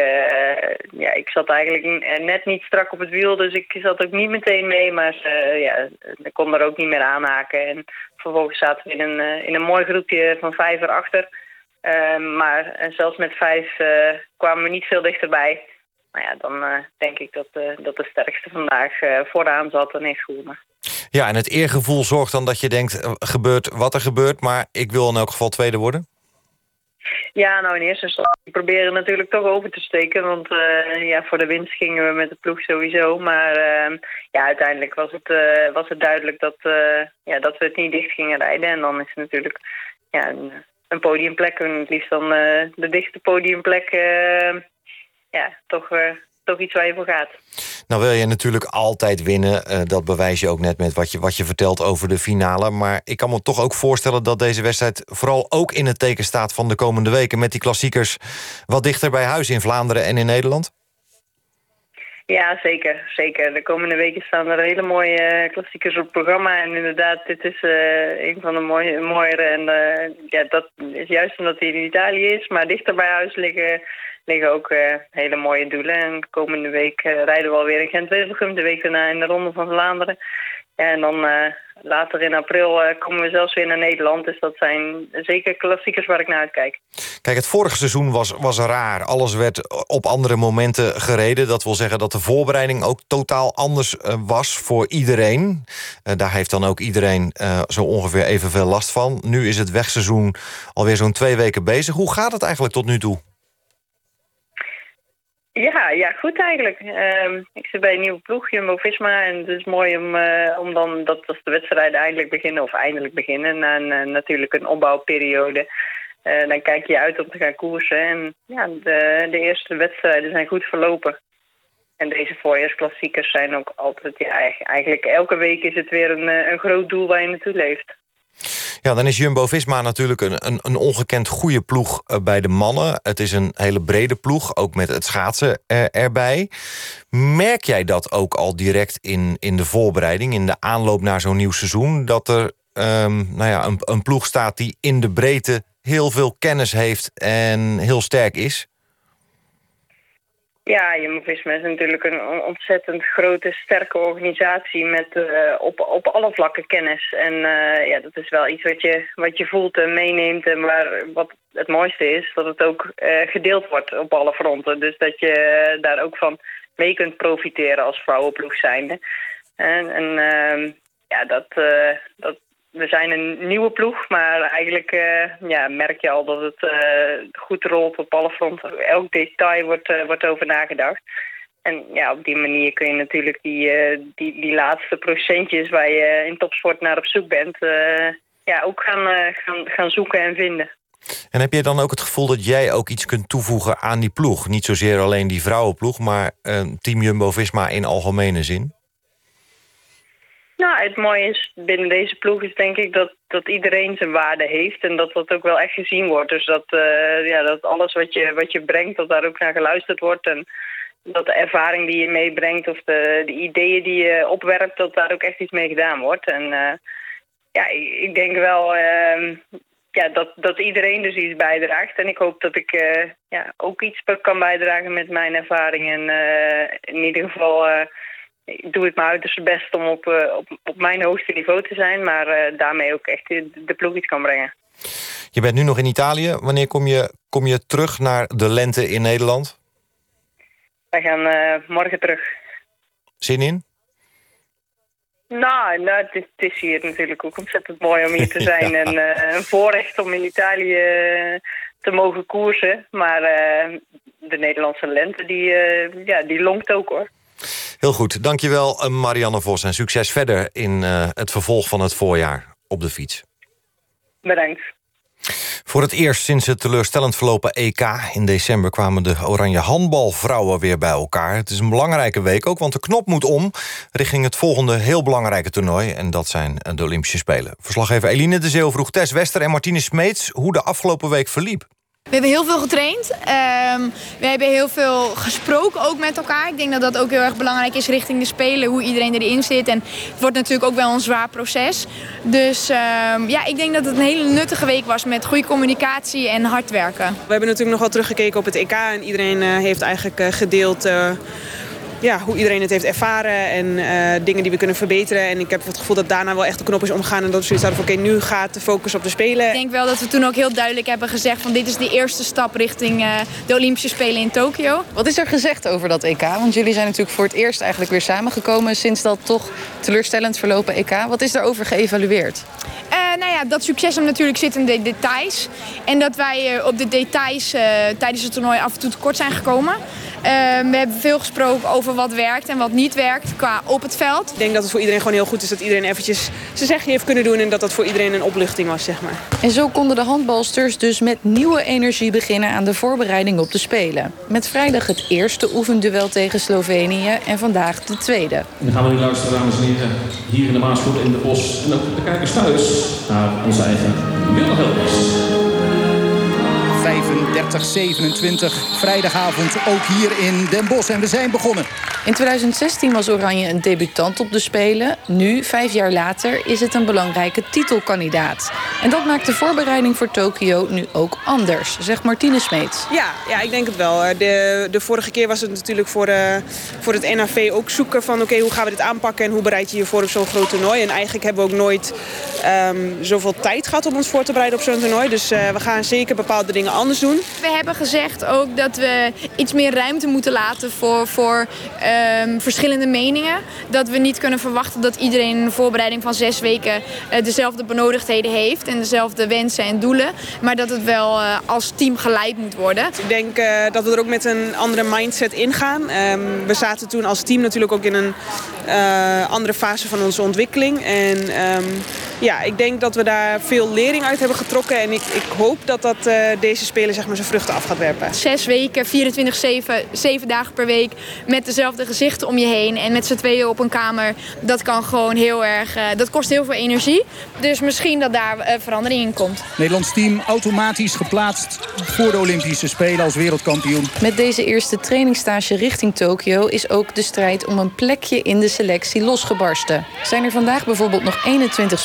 ja, ik zat eigenlijk net niet strak op het wiel, dus ik zat ook niet meteen mee. Maar ja, ik kon er ook niet meer aanhaken. En vervolgens zaten we in een, in een mooi groepje van vijf erachter. maar zelfs met vijf kwamen we niet veel dichterbij. Nou ja, dan denk ik dat, dat de sterkste vandaag vooraan zat en heeft gewonnen. Ja, en het eergevoel zorgt dan dat je denkt, gebeurt wat er gebeurt... maar ik wil in elk geval tweede worden? Ja, nou in eerste instantie proberen natuurlijk toch over te steken. Want uh, ja, voor de winst gingen we met de ploeg sowieso. Maar uh, ja, uiteindelijk was het, uh, was het duidelijk dat, ja, dat we het niet dicht gingen rijden. En dan is het natuurlijk ja, een, podiumplek. En het liefst dan de dichtste podiumplek ja, toch, toch iets waar je voor gaat. Nou wil je natuurlijk altijd winnen. Uh, dat bewijs je ook net met wat je, wat je vertelt over de finale. Maar ik kan me toch ook voorstellen dat deze wedstrijd... vooral ook in het teken staat van de komende weken... met die klassiekers wat dichter bij huis in Vlaanderen en in Nederland? Ja, zeker. zeker. De komende weken staan er hele mooie klassiekers op het programma. En inderdaad, dit is uh, een van de mooie, mooiere. En uh, ja, dat is juist omdat hij in Italië is. Maar dichter bij huis liggen liggen ook uh, hele mooie doelen. En komende week uh, rijden we alweer in Gent-Wevelgem. De week daarna in de Ronde van Vlaanderen. En dan uh, later in april komen we zelfs weer naar Nederland. Dus dat zijn zeker klassiekers waar ik naar uitkijk. Kijk, het vorige seizoen was, was raar. Alles werd op andere momenten gereden. Dat wil zeggen dat de voorbereiding ook totaal anders was voor iedereen. daar heeft dan ook iedereen zo ongeveer evenveel last van. Nu is het wegseizoen alweer zo'n twee weken bezig. Hoe gaat het eigenlijk tot nu toe? Ja, ja, goed eigenlijk. Uh, ik zit bij een nieuwe ploeg, Jumbo-Visma. En het is mooi om, uh, om dan, dat als de wedstrijden eindelijk beginnen, of eindelijk beginnen, na een, uh, natuurlijk een opbouwperiode. Uh, dan kijk je uit om te gaan koersen. En ja, de, de eerste wedstrijden zijn goed verlopen. En deze voorjaarsklassiekers zijn ook altijd, ja, eigenlijk elke week is het weer een, een groot doel waar je naartoe leeft. Ja, dan is Jumbo-Visma natuurlijk een, een, een, ongekend goede ploeg eh, bij de mannen. Het is een hele brede ploeg, ook met het schaatsen erbij. Merk jij dat ook al direct in, in de voorbereiding... in de aanloop naar zo'n nieuw seizoen... dat er um, nou ja, een, een ploeg staat die in de breedte heel veel kennis heeft... en heel sterk is? Ja, Jumbo-Visma is natuurlijk een ontzettend grote, sterke organisatie met uh, op, op alle vlakken kennis. En uh, ja, dat is wel iets wat je, wat je voelt en meeneemt. En maar wat het mooiste is, dat het ook uh, gedeeld wordt op alle fronten. Dus dat je daar ook van mee kunt profiteren als vrouwenploeg zijnde. En, en ja, dat, dat, we zijn een nieuwe ploeg, maar eigenlijk uh, ja, merk je al dat het uh, goed rolt op alle fronten. Elk detail wordt, uh, wordt over nagedacht. En ja, op die manier kun je natuurlijk die, die, die laatste procentjes waar je in topsport naar op zoek bent, ja, ook gaan, gaan, gaan zoeken en vinden. En heb je dan ook het gevoel dat jij ook iets kunt toevoegen aan die ploeg? Niet zozeer alleen die vrouwenploeg, maar Team Jumbo-Visma in algemene zin? Nou, het mooie is binnen deze ploeg is denk ik dat, dat iedereen zijn waarde heeft en dat dat ook wel echt gezien wordt. Dus dat, uh, ja, dat alles wat je, wat je brengt, dat daar ook naar geluisterd wordt. En dat de ervaring die je meebrengt of de, de ideeën die je opwerpt, dat daar ook echt iets mee gedaan wordt. En uh, ja, ik, denk wel uh, ja, dat, dat iedereen dus iets bijdraagt. En ik hoop dat ik uh, ja, ook iets kan bijdragen met mijn ervaring. En in ieder geval doe ik mijn uiterste best om op, op, op mijn hoogste niveau te zijn. Maar daarmee ook echt de, de ploeg iets kan brengen. Je bent nu nog in Italië. Wanneer kom je, kom je terug naar de lente in Nederland? Wij gaan uh, morgen terug. Zin in? Nou, nou het, is, hier natuurlijk ook ontzettend mooi om hier te zijn. En uh, een voorrecht om in Italië te mogen koersen. Maar uh, de Nederlandse lente, die, ja, die longt ook hoor. Heel goed, dankjewel Marianne Vos. En succes verder in het vervolg van het voorjaar op de fiets. Bedankt. Voor het eerst sinds het teleurstellend verlopen EK in december... kwamen de oranje handbalvrouwen weer bij elkaar. Het is een belangrijke week ook, want de knop moet om... richting het volgende heel belangrijke toernooi. En dat zijn de Olympische Spelen. Verslaggever Eline de Zeeuw vroeg Tess Wester en Martine Smeets... hoe de afgelopen week verliep. We hebben heel veel getraind. Um, we hebben heel veel gesproken ook met elkaar. Ik denk dat dat ook heel erg belangrijk is richting de Spelen. Hoe iedereen erin zit. En het wordt natuurlijk ook wel een zwaar proces. Dus um, ja, ik denk dat het een hele nuttige week was met goede communicatie en hard werken. We hebben natuurlijk nog wel teruggekeken op het EK. En iedereen uh, heeft eigenlijk uh, gedeeld... Uh, ja, hoe iedereen het heeft ervaren en uh, dingen die we kunnen verbeteren. En ik heb het gevoel dat daarna wel echt de knop is omgegaan. En dat we zoiets hadden van oké, nu gaat de focus op de Spelen. Ik denk wel dat we toen ook heel duidelijk hebben gezegd van dit is de eerste stap richting uh, de Olympische Spelen in Tokio. Wat is er gezegd over dat EK? Want jullie zijn natuurlijk voor het eerst eigenlijk weer samengekomen sinds dat toch teleurstellend verlopen EK. Wat is daarover geëvalueerd? Uh, nou ja, dat succes hem natuurlijk zit in de details. En dat wij op de details tijdens het toernooi af en toe tekort zijn gekomen. We hebben veel gesproken over wat werkt en wat niet werkt qua op het veld. Ik denk dat het voor iedereen gewoon heel goed is dat iedereen eventjes zijn zegje heeft kunnen doen... en dat dat voor iedereen een opluchting was, zeg maar. En zo konden de handbalsters dus met nieuwe energie beginnen... aan de voorbereiding op de Spelen. Met vrijdag het eerste oefenduel tegen Slovenië en vandaag de tweede. En dan gaan we nu luisteren, dames en heren, hier in de Maasvoet in de Bos... en ook de kijkers thuis naar onze eigen Wilhelmus. 35-27. Vrijdagavond ook hier in Den Bosch. En we zijn begonnen. In 2016 was Oranje een debutant op de Spelen. Nu, vijf jaar later, is het een belangrijke titelkandidaat. En dat maakt de voorbereiding voor Tokio nu ook anders, zegt Martine Smeets. Ja, ja, ik denk het wel. De, de vorige keer was het natuurlijk voor, uh, voor het NAV ook zoeken van... oké, hoe gaan we dit aanpakken en hoe bereid je je voor op zo'n groot toernooi. En eigenlijk hebben we ook nooit um, zoveel tijd gehad om ons voor te bereiden op zo'n toernooi. Dus uh, we gaan zeker bepaalde dingen anders doen. We hebben gezegd ook dat we iets meer ruimte moeten laten voor, voor um, verschillende meningen. Dat we niet kunnen verwachten dat iedereen een voorbereiding van zes weken uh, dezelfde benodigdheden heeft en dezelfde wensen en doelen. Maar dat het wel uh, als team geleid moet worden. Ik denk uh, dat we er ook met een andere mindset ingaan. Um, we zaten toen als team natuurlijk ook in een andere fase van onze ontwikkeling. En um, ja, ik denk dat we daar veel lering uit hebben getrokken. En ik, ik hoop dat dat deze spelen zeg maar, zijn vruchten af gaat werpen. Zes weken, 24, 7, 7 dagen per week met dezelfde gezichten om je heen en met z'n tweeën op een kamer. Dat kan gewoon heel erg, uh, dat kost heel veel energie. Dus misschien dat daar uh, verandering in komt. Nederlands team automatisch geplaatst voor de Olympische Spelen als wereldkampioen. Met deze eerste trainingsstage richting Tokio is ook de strijd om een plekje in de selectie losgebarsten. Zijn er vandaag bijvoorbeeld nog 21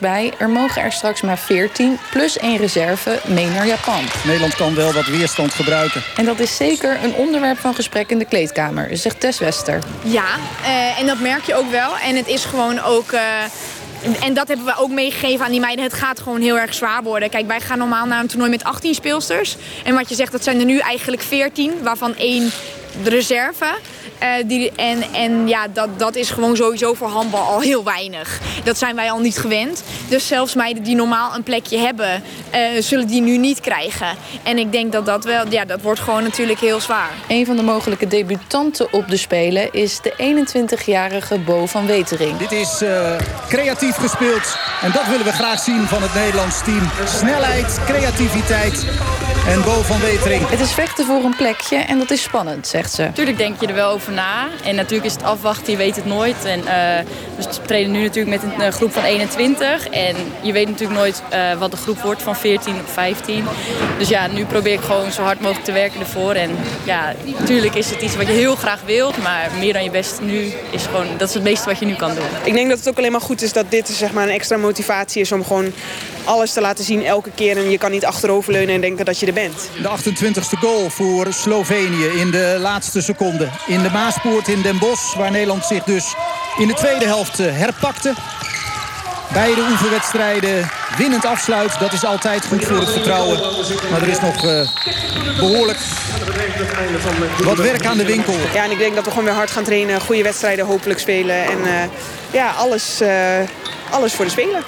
bij. Er mogen er straks maar 14 plus één reserve mee naar Japan. Nederland kan wel wat weerstand gebruiken. En dat is zeker een onderwerp van gesprek in de kleedkamer, zegt Tess Wester. Ja, uh, en dat merk je ook wel. En het is gewoon ook... Uh, en dat hebben we ook meegegeven aan die meiden. Het gaat gewoon heel erg zwaar worden. Kijk, wij gaan normaal naar een toernooi met 18 speelsters. En wat je zegt, dat zijn er nu eigenlijk 14, waarvan één de reserve. Uh, die, en en ja, dat, dat is gewoon sowieso voor handbal al heel weinig. Dat zijn wij al niet gewend. Dus zelfs meiden die normaal een plekje hebben, eh, zullen die nu niet krijgen. En ik denk dat dat wel, ja, dat wordt gewoon natuurlijk heel zwaar. Een van de mogelijke debutanten op de Spelen is de 21-jarige Bo van Wetering. Dit is uh, creatief gespeeld. En dat willen we graag zien van het Nederlands team. Snelheid, creativiteit en Bo van Wetering. Het is vechten voor een plekje en dat is spannend, zegt ze. Tuurlijk denk je er wel over En natuurlijk is het afwachten, je weet het nooit. En, uh, we trainen nu natuurlijk met een uh, groep van 21. En je weet natuurlijk nooit uh, wat de groep wordt van 14 of 15. Dus ja, nu probeer ik gewoon zo hard mogelijk te werken ervoor. En ja, natuurlijk is het iets wat je heel graag wilt. Maar meer dan je best nu is gewoon, dat is het meeste wat je nu kan doen. Ik denk dat het ook alleen maar goed is dat dit zeg maar, een extra motivatie is om gewoon alles te laten zien elke keer. En je kan niet achteroverleunen en denken dat je er bent. De 28e goal voor Slovenië in de laatste seconde. In de Maaspoort in Den Bosch, waar Nederland zich dus in de tweede helft herpakte. Beide oefenwedstrijden winnend afsluit. Dat is altijd goed voor het vertrouwen. Maar er is nog uh, behoorlijk wat werk aan de winkel. Ja, en ik denk dat we gewoon weer hard gaan trainen. Goede wedstrijden hopelijk spelen. En uh, ja, alles, uh, alles voor de Spelen.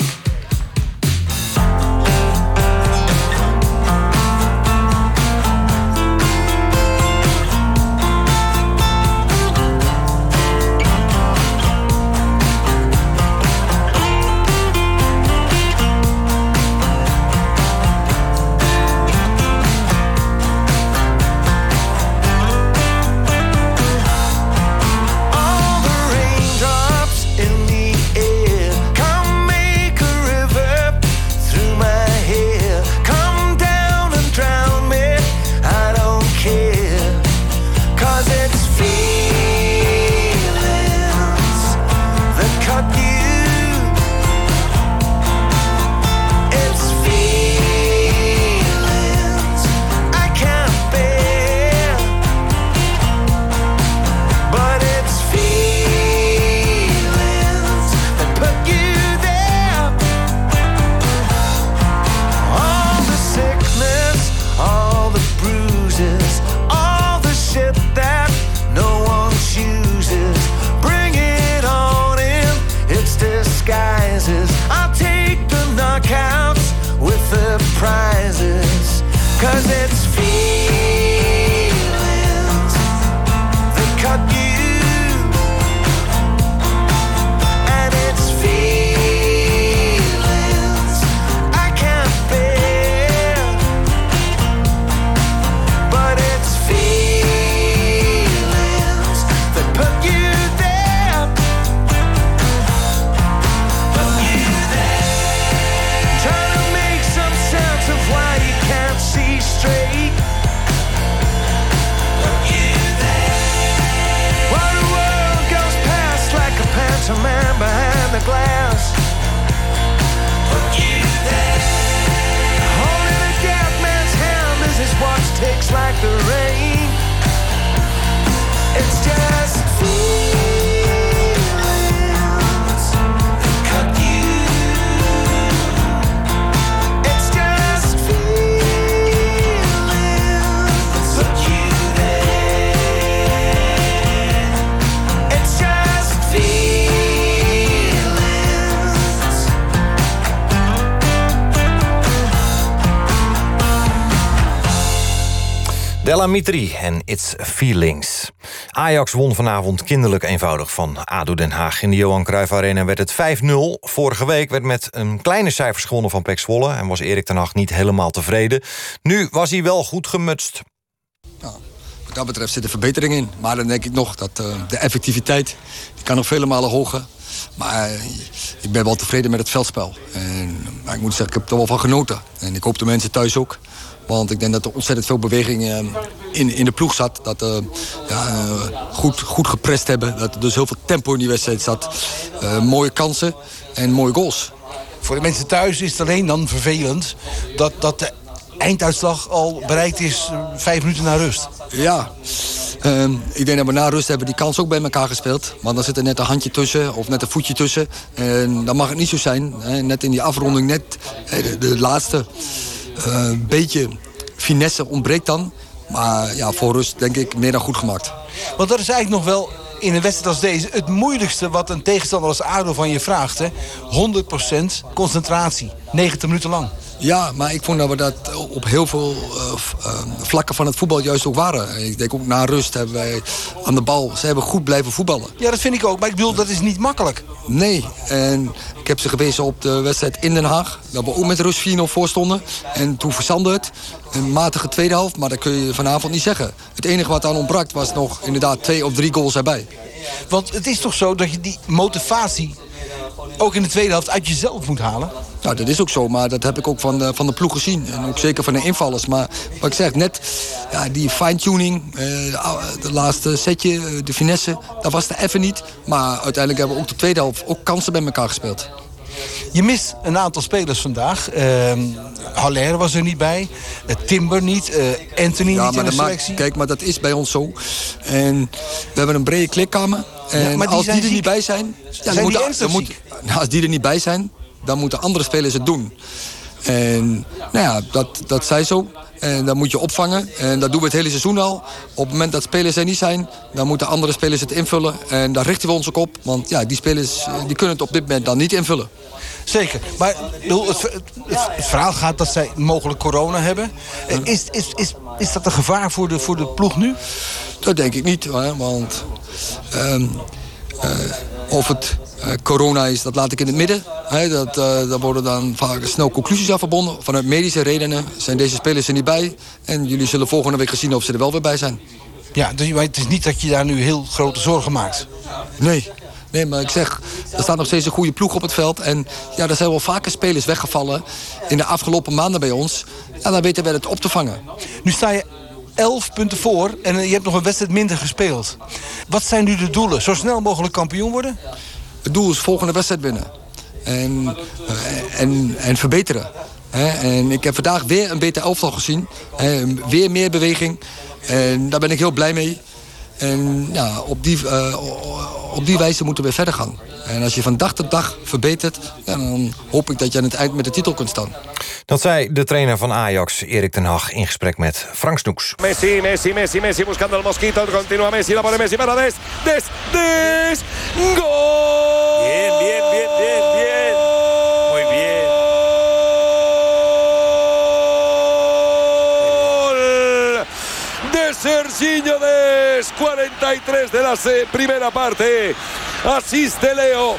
Della Mitri en It's Feelings. Ajax won vanavond kinderlijk eenvoudig van ADO Den Haag. In de Johan Cruijff Arena werd het 5-0. Vorige week werd met een kleine cijfers gewonnen van Pek Zwolle... en was Erik ten Hag niet helemaal tevreden. Nu was hij wel goed gemutst. Wat dat betreft zit er verbetering in. Maar dan denk ik nog dat uh, de effectiviteit... kan nog vele malen hoger. Maar uh, ik ben wel tevreden met het veldspel. En, maar ik moet zeggen, ik heb er wel van genoten. En ik hoop de mensen thuis ook. Want ik denk dat er ontzettend veel beweging in, in de ploeg zat. Dat we ja, goed, goed geprest hebben. Dat er dus heel veel tempo in die wedstrijd zat. Uh, mooie kansen en mooie goals. Voor de mensen thuis is het alleen dan vervelend... dat, dat de einduitslag al bereikt is vijf minuten na rust. Ja, um, ik denk dat we na rust hebben die kans ook bij elkaar gespeeld. Maar dan zit er net een handje tussen of net een voetje tussen. En dan mag het niet zo zijn. Hè. Net in die afronding, net de, de laatste uh, beetje finesse ontbreekt dan. Maar ja, voor rust denk ik meer dan goed gemaakt. Want dat is eigenlijk nog wel in een wedstrijd als deze... het moeilijkste wat een tegenstander als ADO van je vraagt. Hè? 100% concentratie, 90 minuten lang. Ja, maar ik vond dat we dat op heel veel uh, vlakken van het voetbal juist ook waren. Ik denk ook na rust hebben wij aan de bal... ze hebben goed blijven voetballen. Ja, dat vind ik ook. Maar ik bedoel, dat is niet makkelijk. Nee, en ik heb ze gewezen op de wedstrijd in Den Haag. Dat we ook met rust 4-0 voor stonden. En toen verzandde het. Een matige tweede helft, maar dat kun je vanavond niet zeggen. Het enige wat aan ontbrak was nog inderdaad twee of drie goals erbij. Want het is toch zo dat je die motivatie ook in de tweede helft uit jezelf moet halen? Nou, dat is ook zo, maar dat heb ik ook van de, van de ploeg gezien. En ook zeker van de invallers. Maar wat ik zeg, net ja, die fine-tuning, eh, de laatste setje, eh, de finesse... dat was er even niet. Maar uiteindelijk hebben we ook de tweede helft ook kansen bij elkaar gespeeld. Je mist een aantal spelers vandaag. Uh, Haller was er niet bij. Uh, Timber niet. Uh, Anthony ja, niet in de selectie. kijk, maar dat is bij ons zo. En we hebben een brede klikkamer. En ja, maar als die er niet bij zijn... Ja, zijn dan moet, dan moet, nou, als die er niet bij zijn, dan moeten andere spelers het doen. En nou ja, dat, dat zij zo. En dat moet je opvangen. En dat doen we het hele seizoen al. Op het moment dat spelers er niet zijn, dan moeten andere spelers het invullen. En daar richten we ons ook op. Want ja, die spelers die kunnen het op dit moment dan niet invullen. Zeker. Maar het, het, het, verhaal gaat dat zij mogelijk corona hebben. Is, is, is, is dat een gevaar voor de, voor de ploeg nu? Dat denk ik niet. Hè, want um, uh, of het uh, corona is, dat laat ik in het midden. He, dat, uh, daar worden dan vaak snel conclusies aan verbonden. Vanuit medische redenen zijn deze spelers er niet bij. En jullie zullen volgende week gezien of ze er wel weer bij zijn. Ja, dus het is niet dat je daar nu heel grote zorgen maakt? Nee, Nee, maar ik zeg, er staat nog steeds een goede ploeg op het veld. En ja, er zijn wel vaker spelers weggevallen in de afgelopen maanden bij ons. En dan weten we het op te vangen. Nu sta je 11 punten voor en je hebt nog een wedstrijd minder gespeeld. Wat zijn nu de doelen? Zo snel mogelijk kampioen worden? Het doel is volgende wedstrijd winnen. En, en, en verbeteren. en ik heb vandaag weer een beter elftal gezien. weer meer beweging. En daar ben ik heel blij mee. En ja, op die, uh, op die wijze moeten we verder gaan. En als je van dag tot dag verbetert... dan hoop ik dat je aan het eind met de titel kunt staan. Dat zei de trainer van Ajax, Erik ten Hag, in gesprek met Frank Snoeks. Messi, Messi, Messi, Messi, buscando el mosquito. Continua Messi, la pone Messi para Des. Des, Des. Gol! Serginho Des, 43 de la primera parte. Asiste Leo,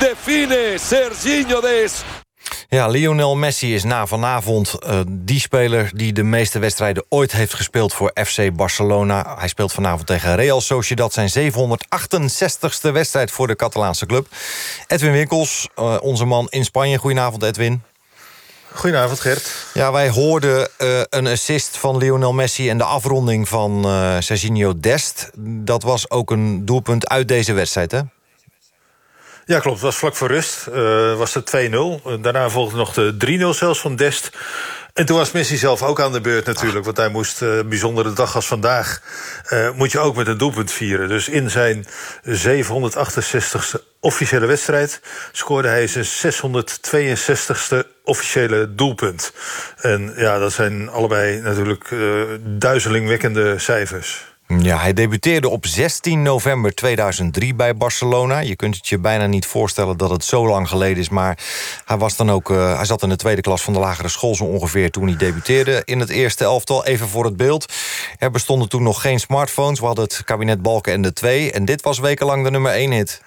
define Serginho Des. Ja, Lionel Messi is na vanavond uh, die speler... die de meeste wedstrijden ooit heeft gespeeld voor FC Barcelona. Hij speelt vanavond tegen Real Sociedad... zijn 768ste wedstrijd voor de Catalaanse club. Edwin Winkels, uh, onze man in Spanje. Goedenavond, Edwin. Goedenavond, Gert. Ja, wij hoorden uh, een assist van Lionel Messi... en de afronding van uh, Serginho Dest. Dat was ook een doelpunt uit deze wedstrijd, hè? Ja, klopt. Het was vlak voor rust. Uh, was het 2-0. Daarna volgde nog de 3-0 zelfs van Dest. En toen was Messi zelf ook aan de beurt natuurlijk. Want hij moest, uh, een bijzondere dag als vandaag... Uh, moet je ook met een doelpunt vieren. Dus in zijn 768ste officiële wedstrijd... scoorde hij zijn 662ste officiële doelpunt. En ja, dat zijn allebei natuurlijk uh, duizelingwekkende cijfers. Ja, hij debuteerde op 16 november 2003 bij Barcelona. Je kunt het je bijna niet voorstellen dat het zo lang geleden is... maar hij, was dan ook, uh, hij zat in de tweede klas van de lagere school zo ongeveer... toen hij debuteerde in het eerste elftal. Even voor het beeld. Er bestonden toen nog geen smartphones. We hadden het kabinet Balken en de 2. En dit was wekenlang de nummer 1 hit.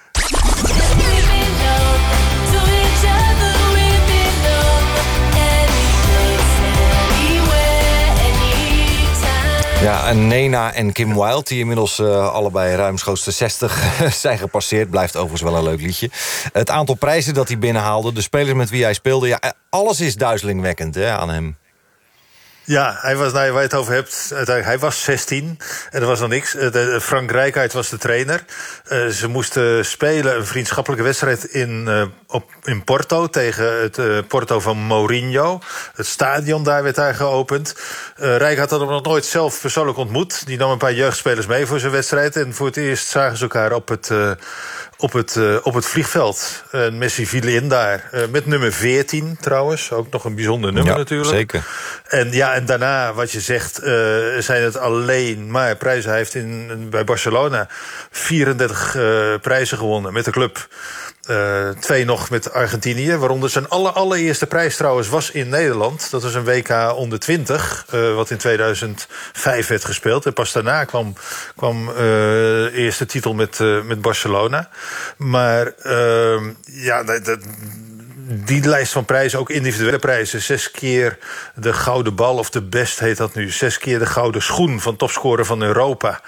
Ja, en Nena en Kim Wilde, die inmiddels uh, allebei ruimschoots de 60 zijn gepasseerd... blijft overigens wel een leuk liedje. Het aantal prijzen dat hij binnenhaalde, de spelers met wie hij speelde... ja, alles is duizelingwekkend hè, aan hem. Ja, hij was, nou, waar je het over hebt, hij was 16 en er was nog niks. De, Frank Rijkaard was de trainer. Ze moesten spelen een vriendschappelijke wedstrijd in, op, in Porto... tegen het Porto van Mourinho. Het stadion daar werd daar geopend. Rijkaard had hem nog nooit zelf persoonlijk ontmoet. Die nam een paar jeugdspelers mee voor zijn wedstrijd... en voor het eerst zagen ze elkaar op het op het, uh, op het vliegveld. Uh, Messi viel in daar. Uh, met nummer 14 trouwens. Ook nog een bijzonder nummer ja, natuurlijk. zeker. En, ja, en daarna, wat je zegt, zijn het alleen maar prijzen. Hij heeft in, bij Barcelona 34 prijzen gewonnen met de club. Eh, twee nog met Argentinië. Waaronder zijn aller, allereerste prijs trouwens was in Nederland. Dat was een WK onder 20, uh, wat in 2005 werd gespeeld. En pas daarna kwam, kwam uh, de eerste titel met, met Barcelona. Maar ehm, ja, dat die lijst van prijzen, ook individuele prijzen. Zes keer de gouden bal, of de best heet dat nu. Zes keer de gouden schoen van topscorer van Europa.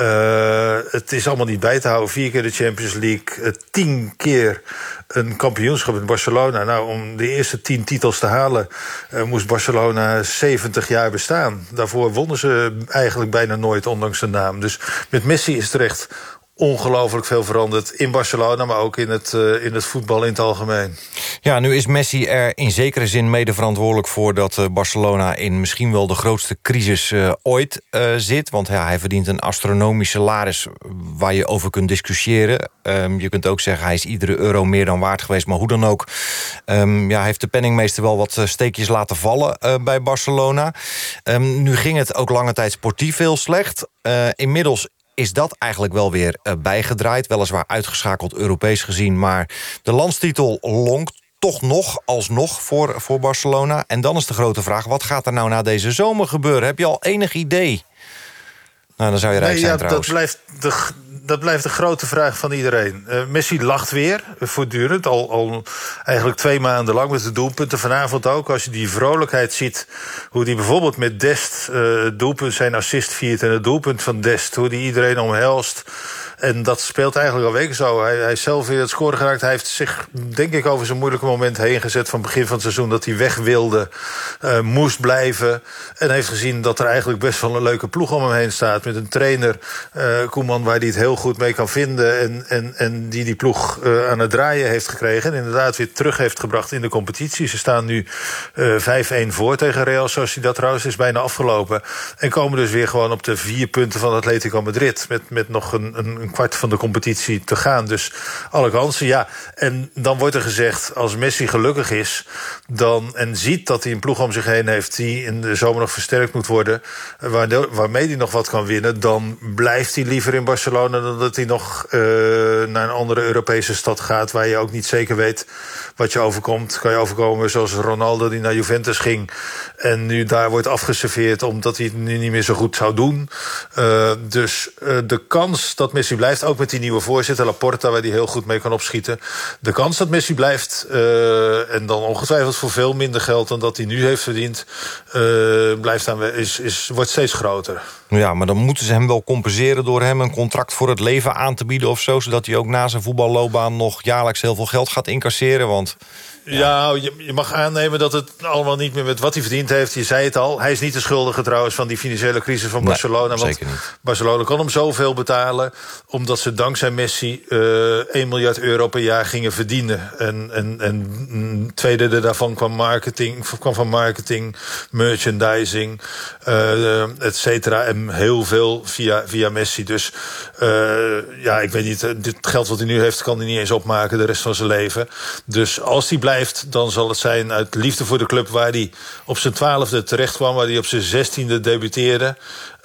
Uh, het is allemaal niet bij te houden. Vier keer de Champions League. Uh, tien keer een kampioenschap in Barcelona. Nou, om de eerste tien titels te halen... Uh, moest Barcelona 70 jaar bestaan. Daarvoor wonnen ze eigenlijk bijna nooit, ondanks de naam. Dus met Messi is terecht ongelooflijk veel veranderd in Barcelona... maar ook in het, uh, in het voetbal in het algemeen. Ja, nu is Messi er in zekere zin mede verantwoordelijk voor... dat uh, Barcelona in misschien wel de grootste crisis uh, ooit zit. Want ja, hij verdient een astronomisch salaris waar je over kunt discussiëren. Um, je kunt ook zeggen, hij is iedere euro meer dan waard geweest. Maar hoe dan ook, um, ja, heeft de penningmeester wel wat steekjes laten vallen bij Barcelona. Um, nu ging het ook lange tijd sportief heel slecht. inmiddels is dat eigenlijk wel weer uh, bijgedraaid. Weliswaar uitgeschakeld Europees gezien. Maar de landstitel lonkt toch nog, alsnog, voor, voor Barcelona. En dan is de grote vraag, wat gaat er nou na deze zomer gebeuren? Heb je al enig idee? Nou, dan zou je rijk nee, zijn ja, trouwens. Dat blijft, de, dat blijft de grote vraag van iedereen. Uh, Messi lacht weer, voortdurend. Al, al eigenlijk twee maanden lang met de doelpunten. Vanavond ook, als je die vrolijkheid ziet... hoe die bijvoorbeeld met Dest uh, doelpunt zijn assist viert... en het doelpunt van Dest, hoe die iedereen omhelst... En dat speelt eigenlijk al weken zo. Hij, hij is zelf weer het scoren geraakt. Hij heeft zich, denk ik, over zijn moeilijke moment heen gezet... van begin van het seizoen dat hij weg wilde, uh, moest blijven. En heeft gezien dat er eigenlijk best wel een leuke ploeg om hem heen staat... met een trainer, uh, Koeman, waar hij het heel goed mee kan vinden... en, en, en die die ploeg uh, aan het draaien heeft gekregen... en inderdaad weer terug heeft gebracht in de competitie. Ze staan nu 5-1 voor tegen Real Sociedad trouwens. is bijna afgelopen. En komen dus weer gewoon op de vier punten van Atletico Madrid... met, met nog een een kwart van de competitie te gaan. Dus alle kansen, ja. En dan wordt er gezegd, als Messi gelukkig is... Dan, en ziet dat hij een ploeg om zich heen heeft... die in de zomer nog versterkt moet worden... waarmee hij nog wat kan winnen... dan blijft hij liever in Barcelona... dan dat hij nog uh, naar een andere Europese stad gaat... waar je ook niet zeker weet wat je overkomt. Kan je overkomen zoals Ronaldo die naar Juventus ging... en nu daar wordt afgeserveerd... omdat hij het nu niet meer zo goed zou doen. Uh, dus de kans dat Messi blijft, ook met die nieuwe voorzitter Laporta... waar hij heel goed mee kan opschieten. De kans dat Messi blijft, uh, en dan ongetwijfeld voor veel minder geld... dan dat hij nu heeft verdiend, uh, blijft aan, is, is, wordt steeds groter. Ja, maar dan moeten ze hem wel compenseren door hem een contract voor het leven aan te bieden of zo... zodat hij ook na zijn voetballoopbaan nog jaarlijks heel veel geld gaat incasseren, want... Ja, ja je, je, mag aannemen dat het allemaal niet meer met wat hij verdiend heeft. Je zei het al, hij is niet de schuldige trouwens van die financiële crisis van Barcelona. Nee, want Barcelona kon hem zoveel betalen... omdat ze dankzij Messi uh, 1 miljard euro per jaar gingen verdienen. En, en, en een tweede daarvan kwam, marketing, kwam van marketing, merchandising, uh, et cetera. En heel veel via, via Messi. Dus uh, ja, ik weet niet, dit geld wat hij nu heeft... kan hij niet eens opmaken de rest van zijn leven. Dus als hij blijft dan zal het zijn uit liefde voor de club... waar hij op zijn twaalfde terecht kwam, waar hij op zijn zestiende debuteerde.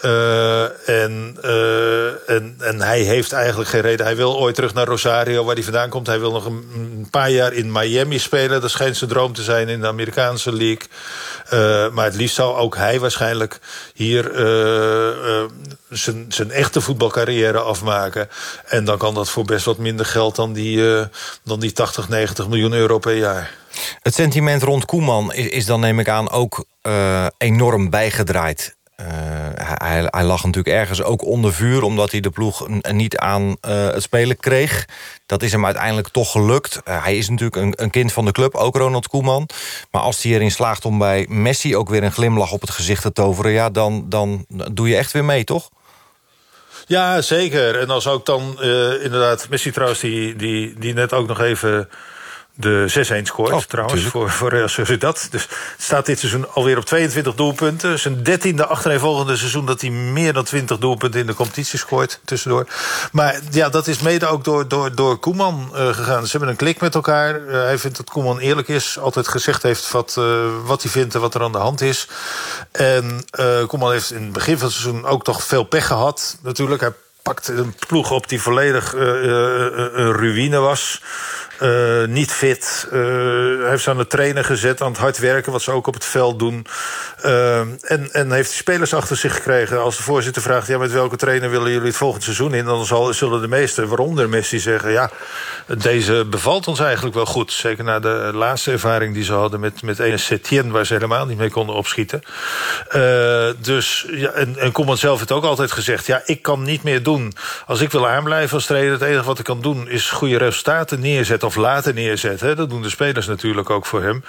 Uh, en, uh, en, en hij heeft eigenlijk geen reden. Hij wil ooit terug naar Rosario, waar hij vandaan komt. Hij wil nog een, paar jaar in Miami spelen. Dat schijnt zijn droom te zijn in de Amerikaanse league. Uh, maar het liefst zou ook hij waarschijnlijk hier zijn, zijn echte voetbalcarrière afmaken. En dan kan dat voor best wat minder geld dan die, dan die 80, 90 miljoen euro per jaar. Het sentiment rond Koeman is, dan, neem ik aan, ook enorm bijgedraaid. Hij, hij, lag natuurlijk ergens ook onder vuur... omdat hij de ploeg niet aan uh, het spelen kreeg. Dat is hem uiteindelijk toch gelukt. Uh, hij is natuurlijk een, een, kind van de club, ook Ronald Koeman. Maar als hij erin slaagt om bij Messi ook weer een glimlach op het gezicht te toveren... Ja, dan, dan doe je echt weer mee, toch? Ja, zeker. En als ook dan inderdaad Messi trouwens... die, die, die net ook nog even de 6-1 scoort oh, trouwens voor, voor Real Sociedad. Dus staat dit seizoen alweer op 22 doelpunten. Zijn dertiende achtereenvolgende seizoen dat hij meer dan 20 doelpunten in de competitie scoort tussendoor. Maar ja, dat is mede ook door, door, door Koeman uh, gegaan. Ze hebben een klik met elkaar. Uh, hij vindt dat Koeman eerlijk is. Altijd gezegd heeft wat, uh, wat hij vindt en wat er aan de hand is. En Koeman heeft in het begin van het seizoen ook toch veel pech gehad. Natuurlijk, hij pakte een ploeg op die volledig een ruïne was. Uh, niet fit. Hij heeft ze aan de trainer gezet, aan het hard werken, wat ze ook op het veld doen. Uh, en, en heeft de spelers achter zich gekregen. Als de voorzitter vraagt: ja, met welke trainer willen jullie het volgend seizoen in? Dan zal, zullen de meesten, waaronder Messi, zeggen: ja, deze bevalt ons eigenlijk wel goed. Zeker na de laatste ervaring die ze hadden met, met een waar ze helemaal niet mee konden opschieten. dus, ja, en, en Koeman zelf heeft ook altijd gezegd: ja, ik kan niet meer doen. Als ik wil aanblijven als trainer, het enige wat ik kan doen is goede resultaten neerzetten of later neerzetten. Dat doen de spelers natuurlijk ook voor hem.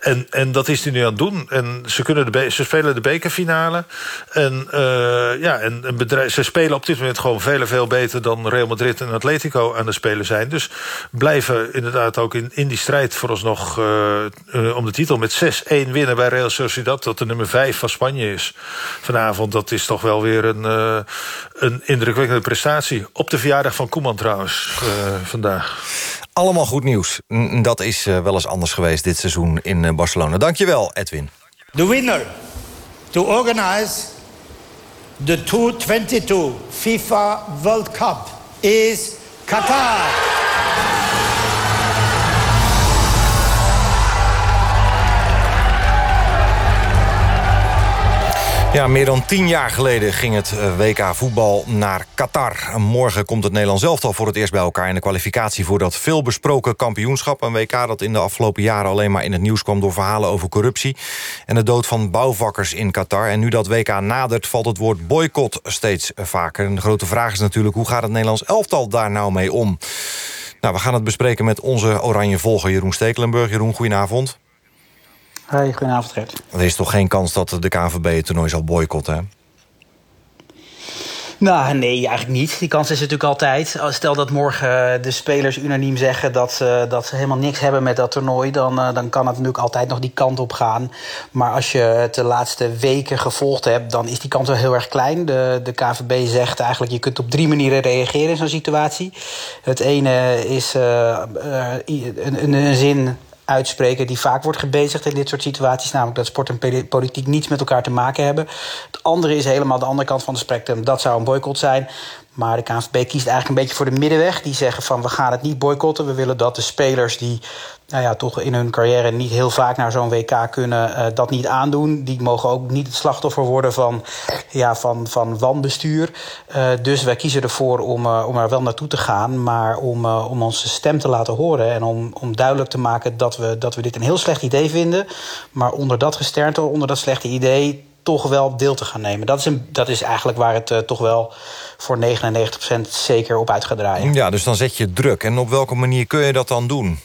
En, en dat is hij nu aan het doen. En ze, kunnen de ze spelen de bekerfinale. En, uh, ja, en, ze spelen op dit moment gewoon veel, veel beter... dan Real Madrid en Atletico aan de spelen zijn. Dus blijven inderdaad ook in, in die strijd vooralsnog uh, uh, om de titel... met 6-1 winnen bij Real Sociedad, dat de nummer 5 van Spanje is. Vanavond, dat is toch wel weer een, een indrukwekkende prestatie. Op de verjaardag van Koeman trouwens, vandaag. Allemaal goed nieuws. Dat is uh, wel eens anders geweest dit seizoen in uh, Barcelona. Dankjewel, Edwin. The winner to organize the 2022 FIFA World Cup is Qatar. Ja, meer dan tien jaar geleden ging het eh, WK voetbal naar Qatar. Morgen komt het Nederlands elftal voor het eerst bij elkaar... in de kwalificatie voor dat veelbesproken kampioenschap. Een WK dat in de afgelopen jaren alleen maar in het nieuws kwam... door verhalen over corruptie en de dood van bouwvakkers in Qatar. En nu dat WK nadert, valt het woord boycott steeds vaker. En de grote vraag is natuurlijk, hoe gaat het Nederlands elftal daar nou mee om? Nou, we gaan het bespreken met onze oranje volger Jeroen Stekelenburg. Jeroen, goedenavond. Hey, goedenavond Gert. Er is toch geen kans dat de KNVB het toernooi zal boycotten, Nou, nee, eigenlijk niet. Die kans is natuurlijk altijd. Stel dat morgen de spelers unaniem zeggen dat ze, dat ze helemaal niks hebben met dat toernooi, dan, dan kan het natuurlijk altijd nog die kant op gaan. Maar als je het de laatste weken gevolgd hebt, dan is die kans wel heel erg klein. De, de KVB zegt eigenlijk, je kunt op drie manieren reageren in zo'n situatie. Het ene is uh, uh, een, een zin uitspreken die vaak wordt gebezigd in dit soort situaties. Namelijk dat sport en politiek niets met elkaar te maken hebben. Het andere is helemaal de andere kant van het spectrum. Dat zou een boycott zijn. Maar de KNVB kiest eigenlijk een beetje voor de middenweg. Die zeggen van we gaan het niet boycotten. We willen dat de spelers die nou ja, toch in hun carrière niet heel vaak naar zo'n WK kunnen uh, dat niet aandoen. Die mogen ook niet het slachtoffer worden van, ja, van, van wanbestuur. Uh, dus wij kiezen ervoor om, uh, om er wel naartoe te gaan, maar om, om onze stem te laten horen. En om, om duidelijk te maken dat we, dat we dit een heel slecht idee vinden. Maar onder dat gesternte, onder dat slechte idee toch wel deel te gaan nemen. Dat is, een, dat is eigenlijk waar het toch wel voor 99% zeker op uit gaat draaien. Ja, dus dan zet je druk. En op welke manier kun je dat dan doen?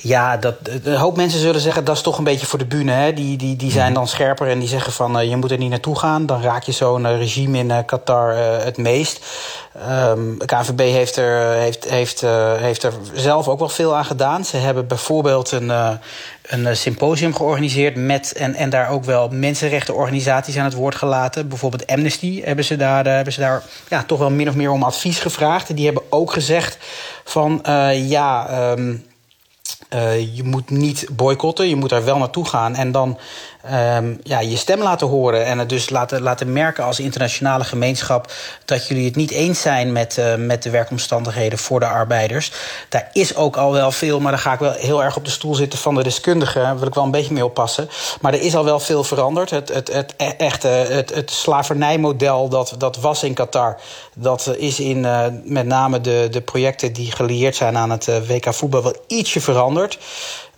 Ja, dat, een hoop mensen zullen zeggen dat is toch een beetje voor de bühne. Hè? Die, die, die zijn dan scherper en die zeggen van uh, je moet er niet naartoe gaan. Dan raak je zo'n uh, regime in uh, Qatar het meest. Um, de KNVB heeft er, heeft, heeft, heeft er zelf ook wel veel aan gedaan. Ze hebben bijvoorbeeld een, een symposium georganiseerd met en, en daar ook wel mensenrechtenorganisaties aan het woord gelaten. Bijvoorbeeld Amnesty hebben ze daar, hebben ze daar ja, toch wel min of meer om advies gevraagd. En die hebben ook gezegd van ja. Um, uh, je moet niet boycotten, je moet daar wel naartoe gaan en dan um, ja, je stem laten horen. En het dus laten, laten merken als internationale gemeenschap dat jullie het niet eens zijn met, uh, met de werkomstandigheden voor de arbeiders. Daar is ook al wel veel, maar dan ga ik wel heel erg op de stoel zitten van de deskundigen. Daar wil ik wel een beetje mee oppassen. Maar er is al wel veel veranderd. Het, het, het, echte, het, het slavernijmodel dat, dat was in Qatar, dat is in uh, met name de, de projecten die gelieerd zijn aan het WK voetbal wel ietsje veranderd.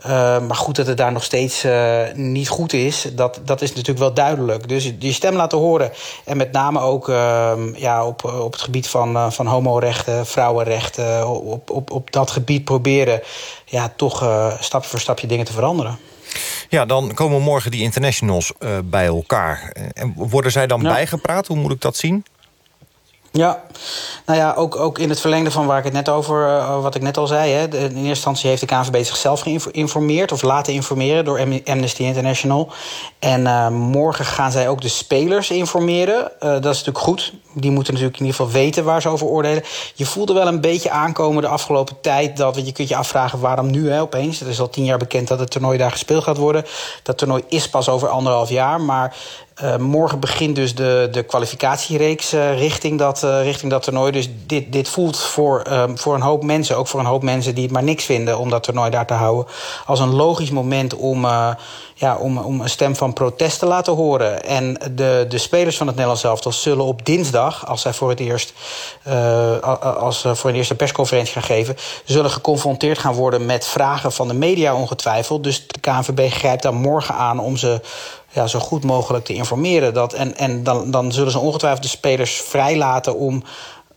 Uh, maar goed dat het daar nog steeds uh, niet goed is, dat, dat is natuurlijk wel duidelijk. Dus je stem laten horen. En met name ook uh, ja, op, op het gebied van, van homorechten, vrouwenrechten, op, op, op dat gebied proberen ja, toch stapje voor stapje dingen te veranderen. Ja, dan komen morgen die internationals bij elkaar. En worden zij dan ja. bijgepraat? Hoe moet ik dat zien? Ja, nou ja, ook, ook in het verlengde van waar ik het net over, uh, wat ik net al zei. Hè, in eerste instantie heeft de KNVB zichzelf geïnformeerd of laten informeren door Amnesty International. En uh, morgen gaan zij ook de spelers informeren. Uh, dat is natuurlijk goed. Die moeten natuurlijk in ieder geval weten waar ze over oordelen. Je voelde wel een beetje aankomen de afgelopen tijd dat je kunt je afvragen waarom nu hè, opeens. Het is al tien jaar bekend dat het toernooi daar gespeeld gaat worden. Dat toernooi is pas over anderhalf jaar, maar Uh, morgen begint dus de, de kwalificatiereeks uh, richting, dat, uh, richting dat toernooi. Dus dit, dit voelt voor, ehm, voor een hoop mensen, ook voor een hoop mensen die het maar niks vinden om dat toernooi daar te houden, als een logisch moment om, ja, om, om een stem van protest te laten horen. En de, de spelers van het Nederlands elftal zullen op dinsdag, als zij voor het eerst, als, voor een eerste persconferentie gaan geven, zullen geconfronteerd gaan worden met vragen van de media ongetwijfeld. Dus de KNVB grijpt daar morgen aan om ze ja, zo goed mogelijk te informeren. Dat, en en dan, dan zullen ze ongetwijfeld de spelers vrijlaten om,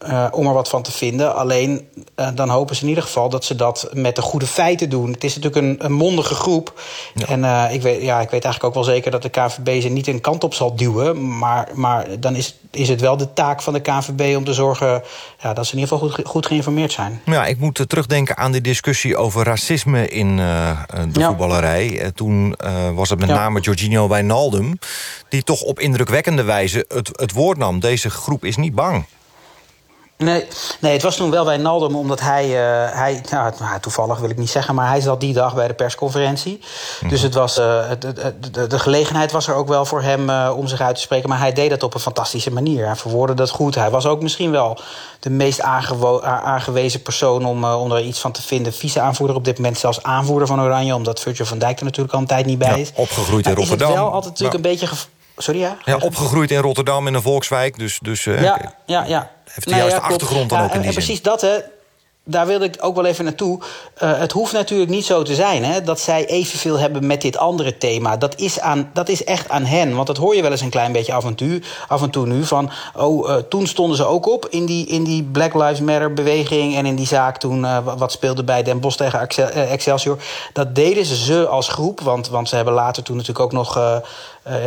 uh, om er wat van te vinden. Alleen uh, dan hopen ze in ieder geval dat ze dat met de goede feiten doen. Het is natuurlijk een, een mondige groep. Ja. En uh, ik, weet, ja, ik weet eigenlijk ook wel zeker dat de KNVB ze niet een kant op zal duwen. Maar, maar dan is, is het wel de taak van de KNVB om te zorgen ja, dat ze in ieder geval goed, goed geïnformeerd zijn. Ja, ik moet terugdenken aan die discussie over racisme in de ja. voetballerij. toen was het met ja. name Jorginho Wijnaldum... die toch op indrukwekkende wijze het, het woord nam. Deze groep is niet bang. Nee, nee, het was toen wel Wijnaldum, omdat hij, uh, hij nou, toevallig wil ik niet zeggen... maar hij zat die dag bij de persconferentie. Mm. Dus het was, uh, de, de, de, gelegenheid was er ook wel voor hem uh, om zich uit te spreken... maar hij deed dat op een fantastische manier. Hij verwoordde dat goed. Hij was ook misschien wel de meest aangewezen persoon... om, om er iets van te vinden. Vice-aanvoerder op dit moment, zelfs aanvoerder van Oranje... omdat Virgil van Dijk er natuurlijk al een tijd niet bij is. Ja, opgegroeid in Rotterdam. Is het wel altijd natuurlijk een beetje... Sorry, ja? ja? opgegroeid in Rotterdam in een volkswijk. Dus, dus, ja, ja, ja heeft de juiste ja, achtergrond dan ja, ook in die en zin. Precies dat, hè. Daar wilde ik ook wel even naartoe. Uh, het hoeft natuurlijk niet zo te zijn hè, dat zij evenveel hebben met dit andere thema. Dat is, aan, dat is echt aan hen. Want dat hoor je wel eens een klein beetje af en toe, af en toe nu. Van, oh, uh, toen stonden ze ook op in die, in die Black Lives Matter beweging. En in die zaak toen uh, wat speelde bij Den Bosch tegen Excelsior. Dat deden ze, ze als groep. Want, want ze hebben later toen natuurlijk ook nog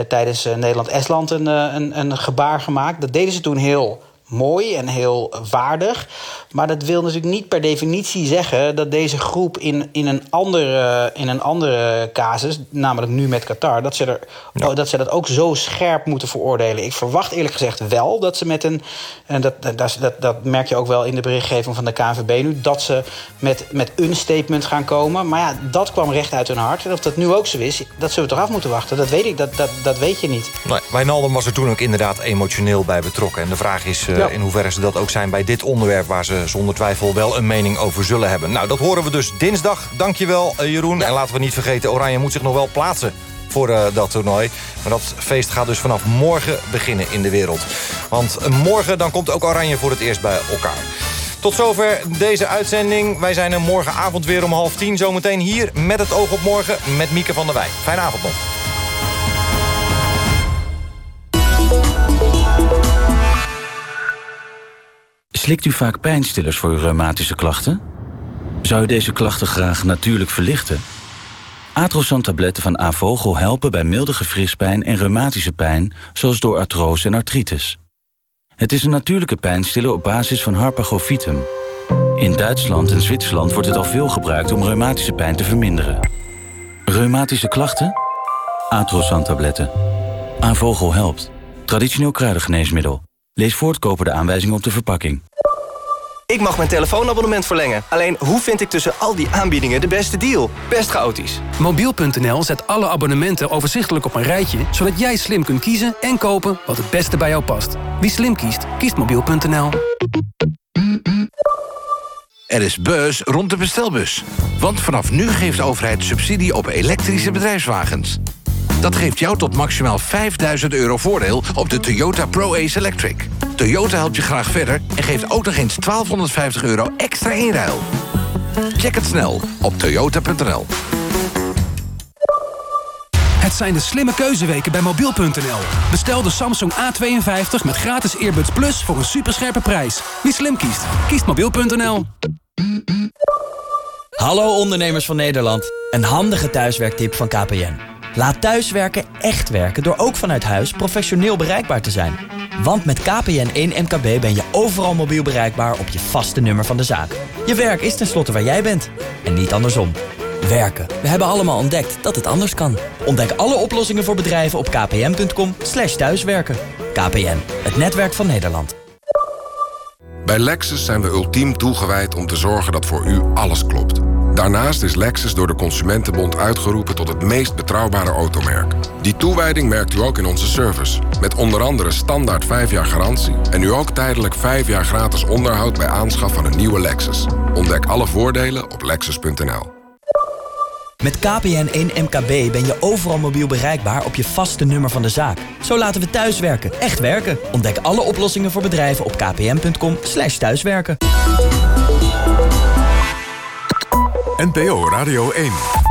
tijdens Nederland-Estland een, een, een gebaar gemaakt. Dat deden ze toen heel mooi en heel waardig. Maar dat wil natuurlijk niet per definitie zeggen dat deze groep in, in, een, andere, in een andere casus, namelijk nu met Qatar, dat ze, er, ja. dat ze dat ook zo scherp moeten veroordelen. Ik verwacht eerlijk gezegd wel dat ze met een. En dat, dat, dat, dat merk je ook wel in de berichtgeving van de KNVB nu, dat ze met, met een statement gaan komen. Maar ja, dat kwam recht uit hun hart. En of dat nu ook zo is, dat zullen we toch af moeten wachten. Dat weet ik, dat, dat, dat weet je niet. Nee, Wijnaldum was er toen ook inderdaad emotioneel bij betrokken. En de vraag is uh, ja. in hoeverre ze dat ook zijn bij dit onderwerp waar ze zonder twijfel wel een mening over zullen hebben. Nou, dat horen we dus dinsdag. Dankjewel, uh, Jeroen. Ja. En laten we niet vergeten, Oranje moet zich nog wel plaatsen voor uh, dat toernooi. Maar dat feest gaat dus vanaf morgen beginnen in de wereld. Want morgen dan komt ook Oranje voor het eerst bij elkaar. Tot zover deze uitzending. Wij zijn er morgenavond weer om half tien. Zometeen hier met het oog op morgen met Mieke van der Wij. Fijne avond nog. Slikt u vaak pijnstillers voor uw reumatische klachten? Zou u deze klachten graag natuurlijk verlichten? Atrosan-tabletten van Avogel helpen bij milde gefrispijn en reumatische pijn... zoals door artrose en artritis. Het is een natuurlijke pijnstiller op basis van Harpagofitum. In Duitsland en Zwitserland wordt het al veel gebruikt om reumatische pijn te verminderen. Reumatische klachten? Atrosan-tabletten. Avogel helpt. Traditioneel kruidengeneesmiddel. Lees voortkoper de aanwijzingen op de verpakking. Ik mag mijn telefoonabonnement verlengen. Alleen, hoe vind ik tussen al die aanbiedingen de beste deal? Best chaotisch. Mobiel.nl zet alle abonnementen overzichtelijk op een rijtje... zodat jij slim kunt kiezen en kopen wat het beste bij jou past. Wie slim kiest, kiest mobiel.nl. Er is buzz rond de bestelbus. Want vanaf nu geeft de overheid subsidie op elektrische bedrijfswagens. Dat geeft jou tot maximaal 5000 euro voordeel op de Toyota Pro-Ace Electric. Toyota helpt je graag verder en geeft ook nog eens 1250 euro extra inruil. Check het snel op toyota.nl. Het zijn de slimme keuzeweken bij mobiel.nl. Bestel de Samsung A52 met gratis Earbuds Plus voor een superscherpe prijs. Wie slim kiest, kiest mobiel.nl. Hallo ondernemers van Nederland. Een handige thuiswerktip van KPN. Laat thuiswerken echt werken door ook vanuit huis professioneel bereikbaar te zijn. Want met KPN 1 MKB ben je overal mobiel bereikbaar op je vaste nummer van de zaak. Je werk is tenslotte waar jij bent. En niet andersom. Werken. We hebben allemaal ontdekt dat het anders kan. Ontdek alle oplossingen voor bedrijven op kpn.com thuiswerken. KPN, het netwerk van Nederland. Bij Lexus zijn we ultiem toegewijd om te zorgen dat voor u alles klopt. Daarnaast is Lexus door de Consumentenbond uitgeroepen tot het meest betrouwbare automerk. Die toewijding merkt u ook in onze service. Met onder andere standaard 5 jaar garantie en nu ook tijdelijk 5 jaar gratis onderhoud bij aanschaf van een nieuwe Lexus. Ontdek alle voordelen op lexus.nl. Met KPN1 MKB ben je overal mobiel bereikbaar op je vaste nummer van de zaak. Zo laten we thuiswerken echt werken. Ontdek alle oplossingen voor bedrijven op kpn.com thuiswerken. NPO Radio 1.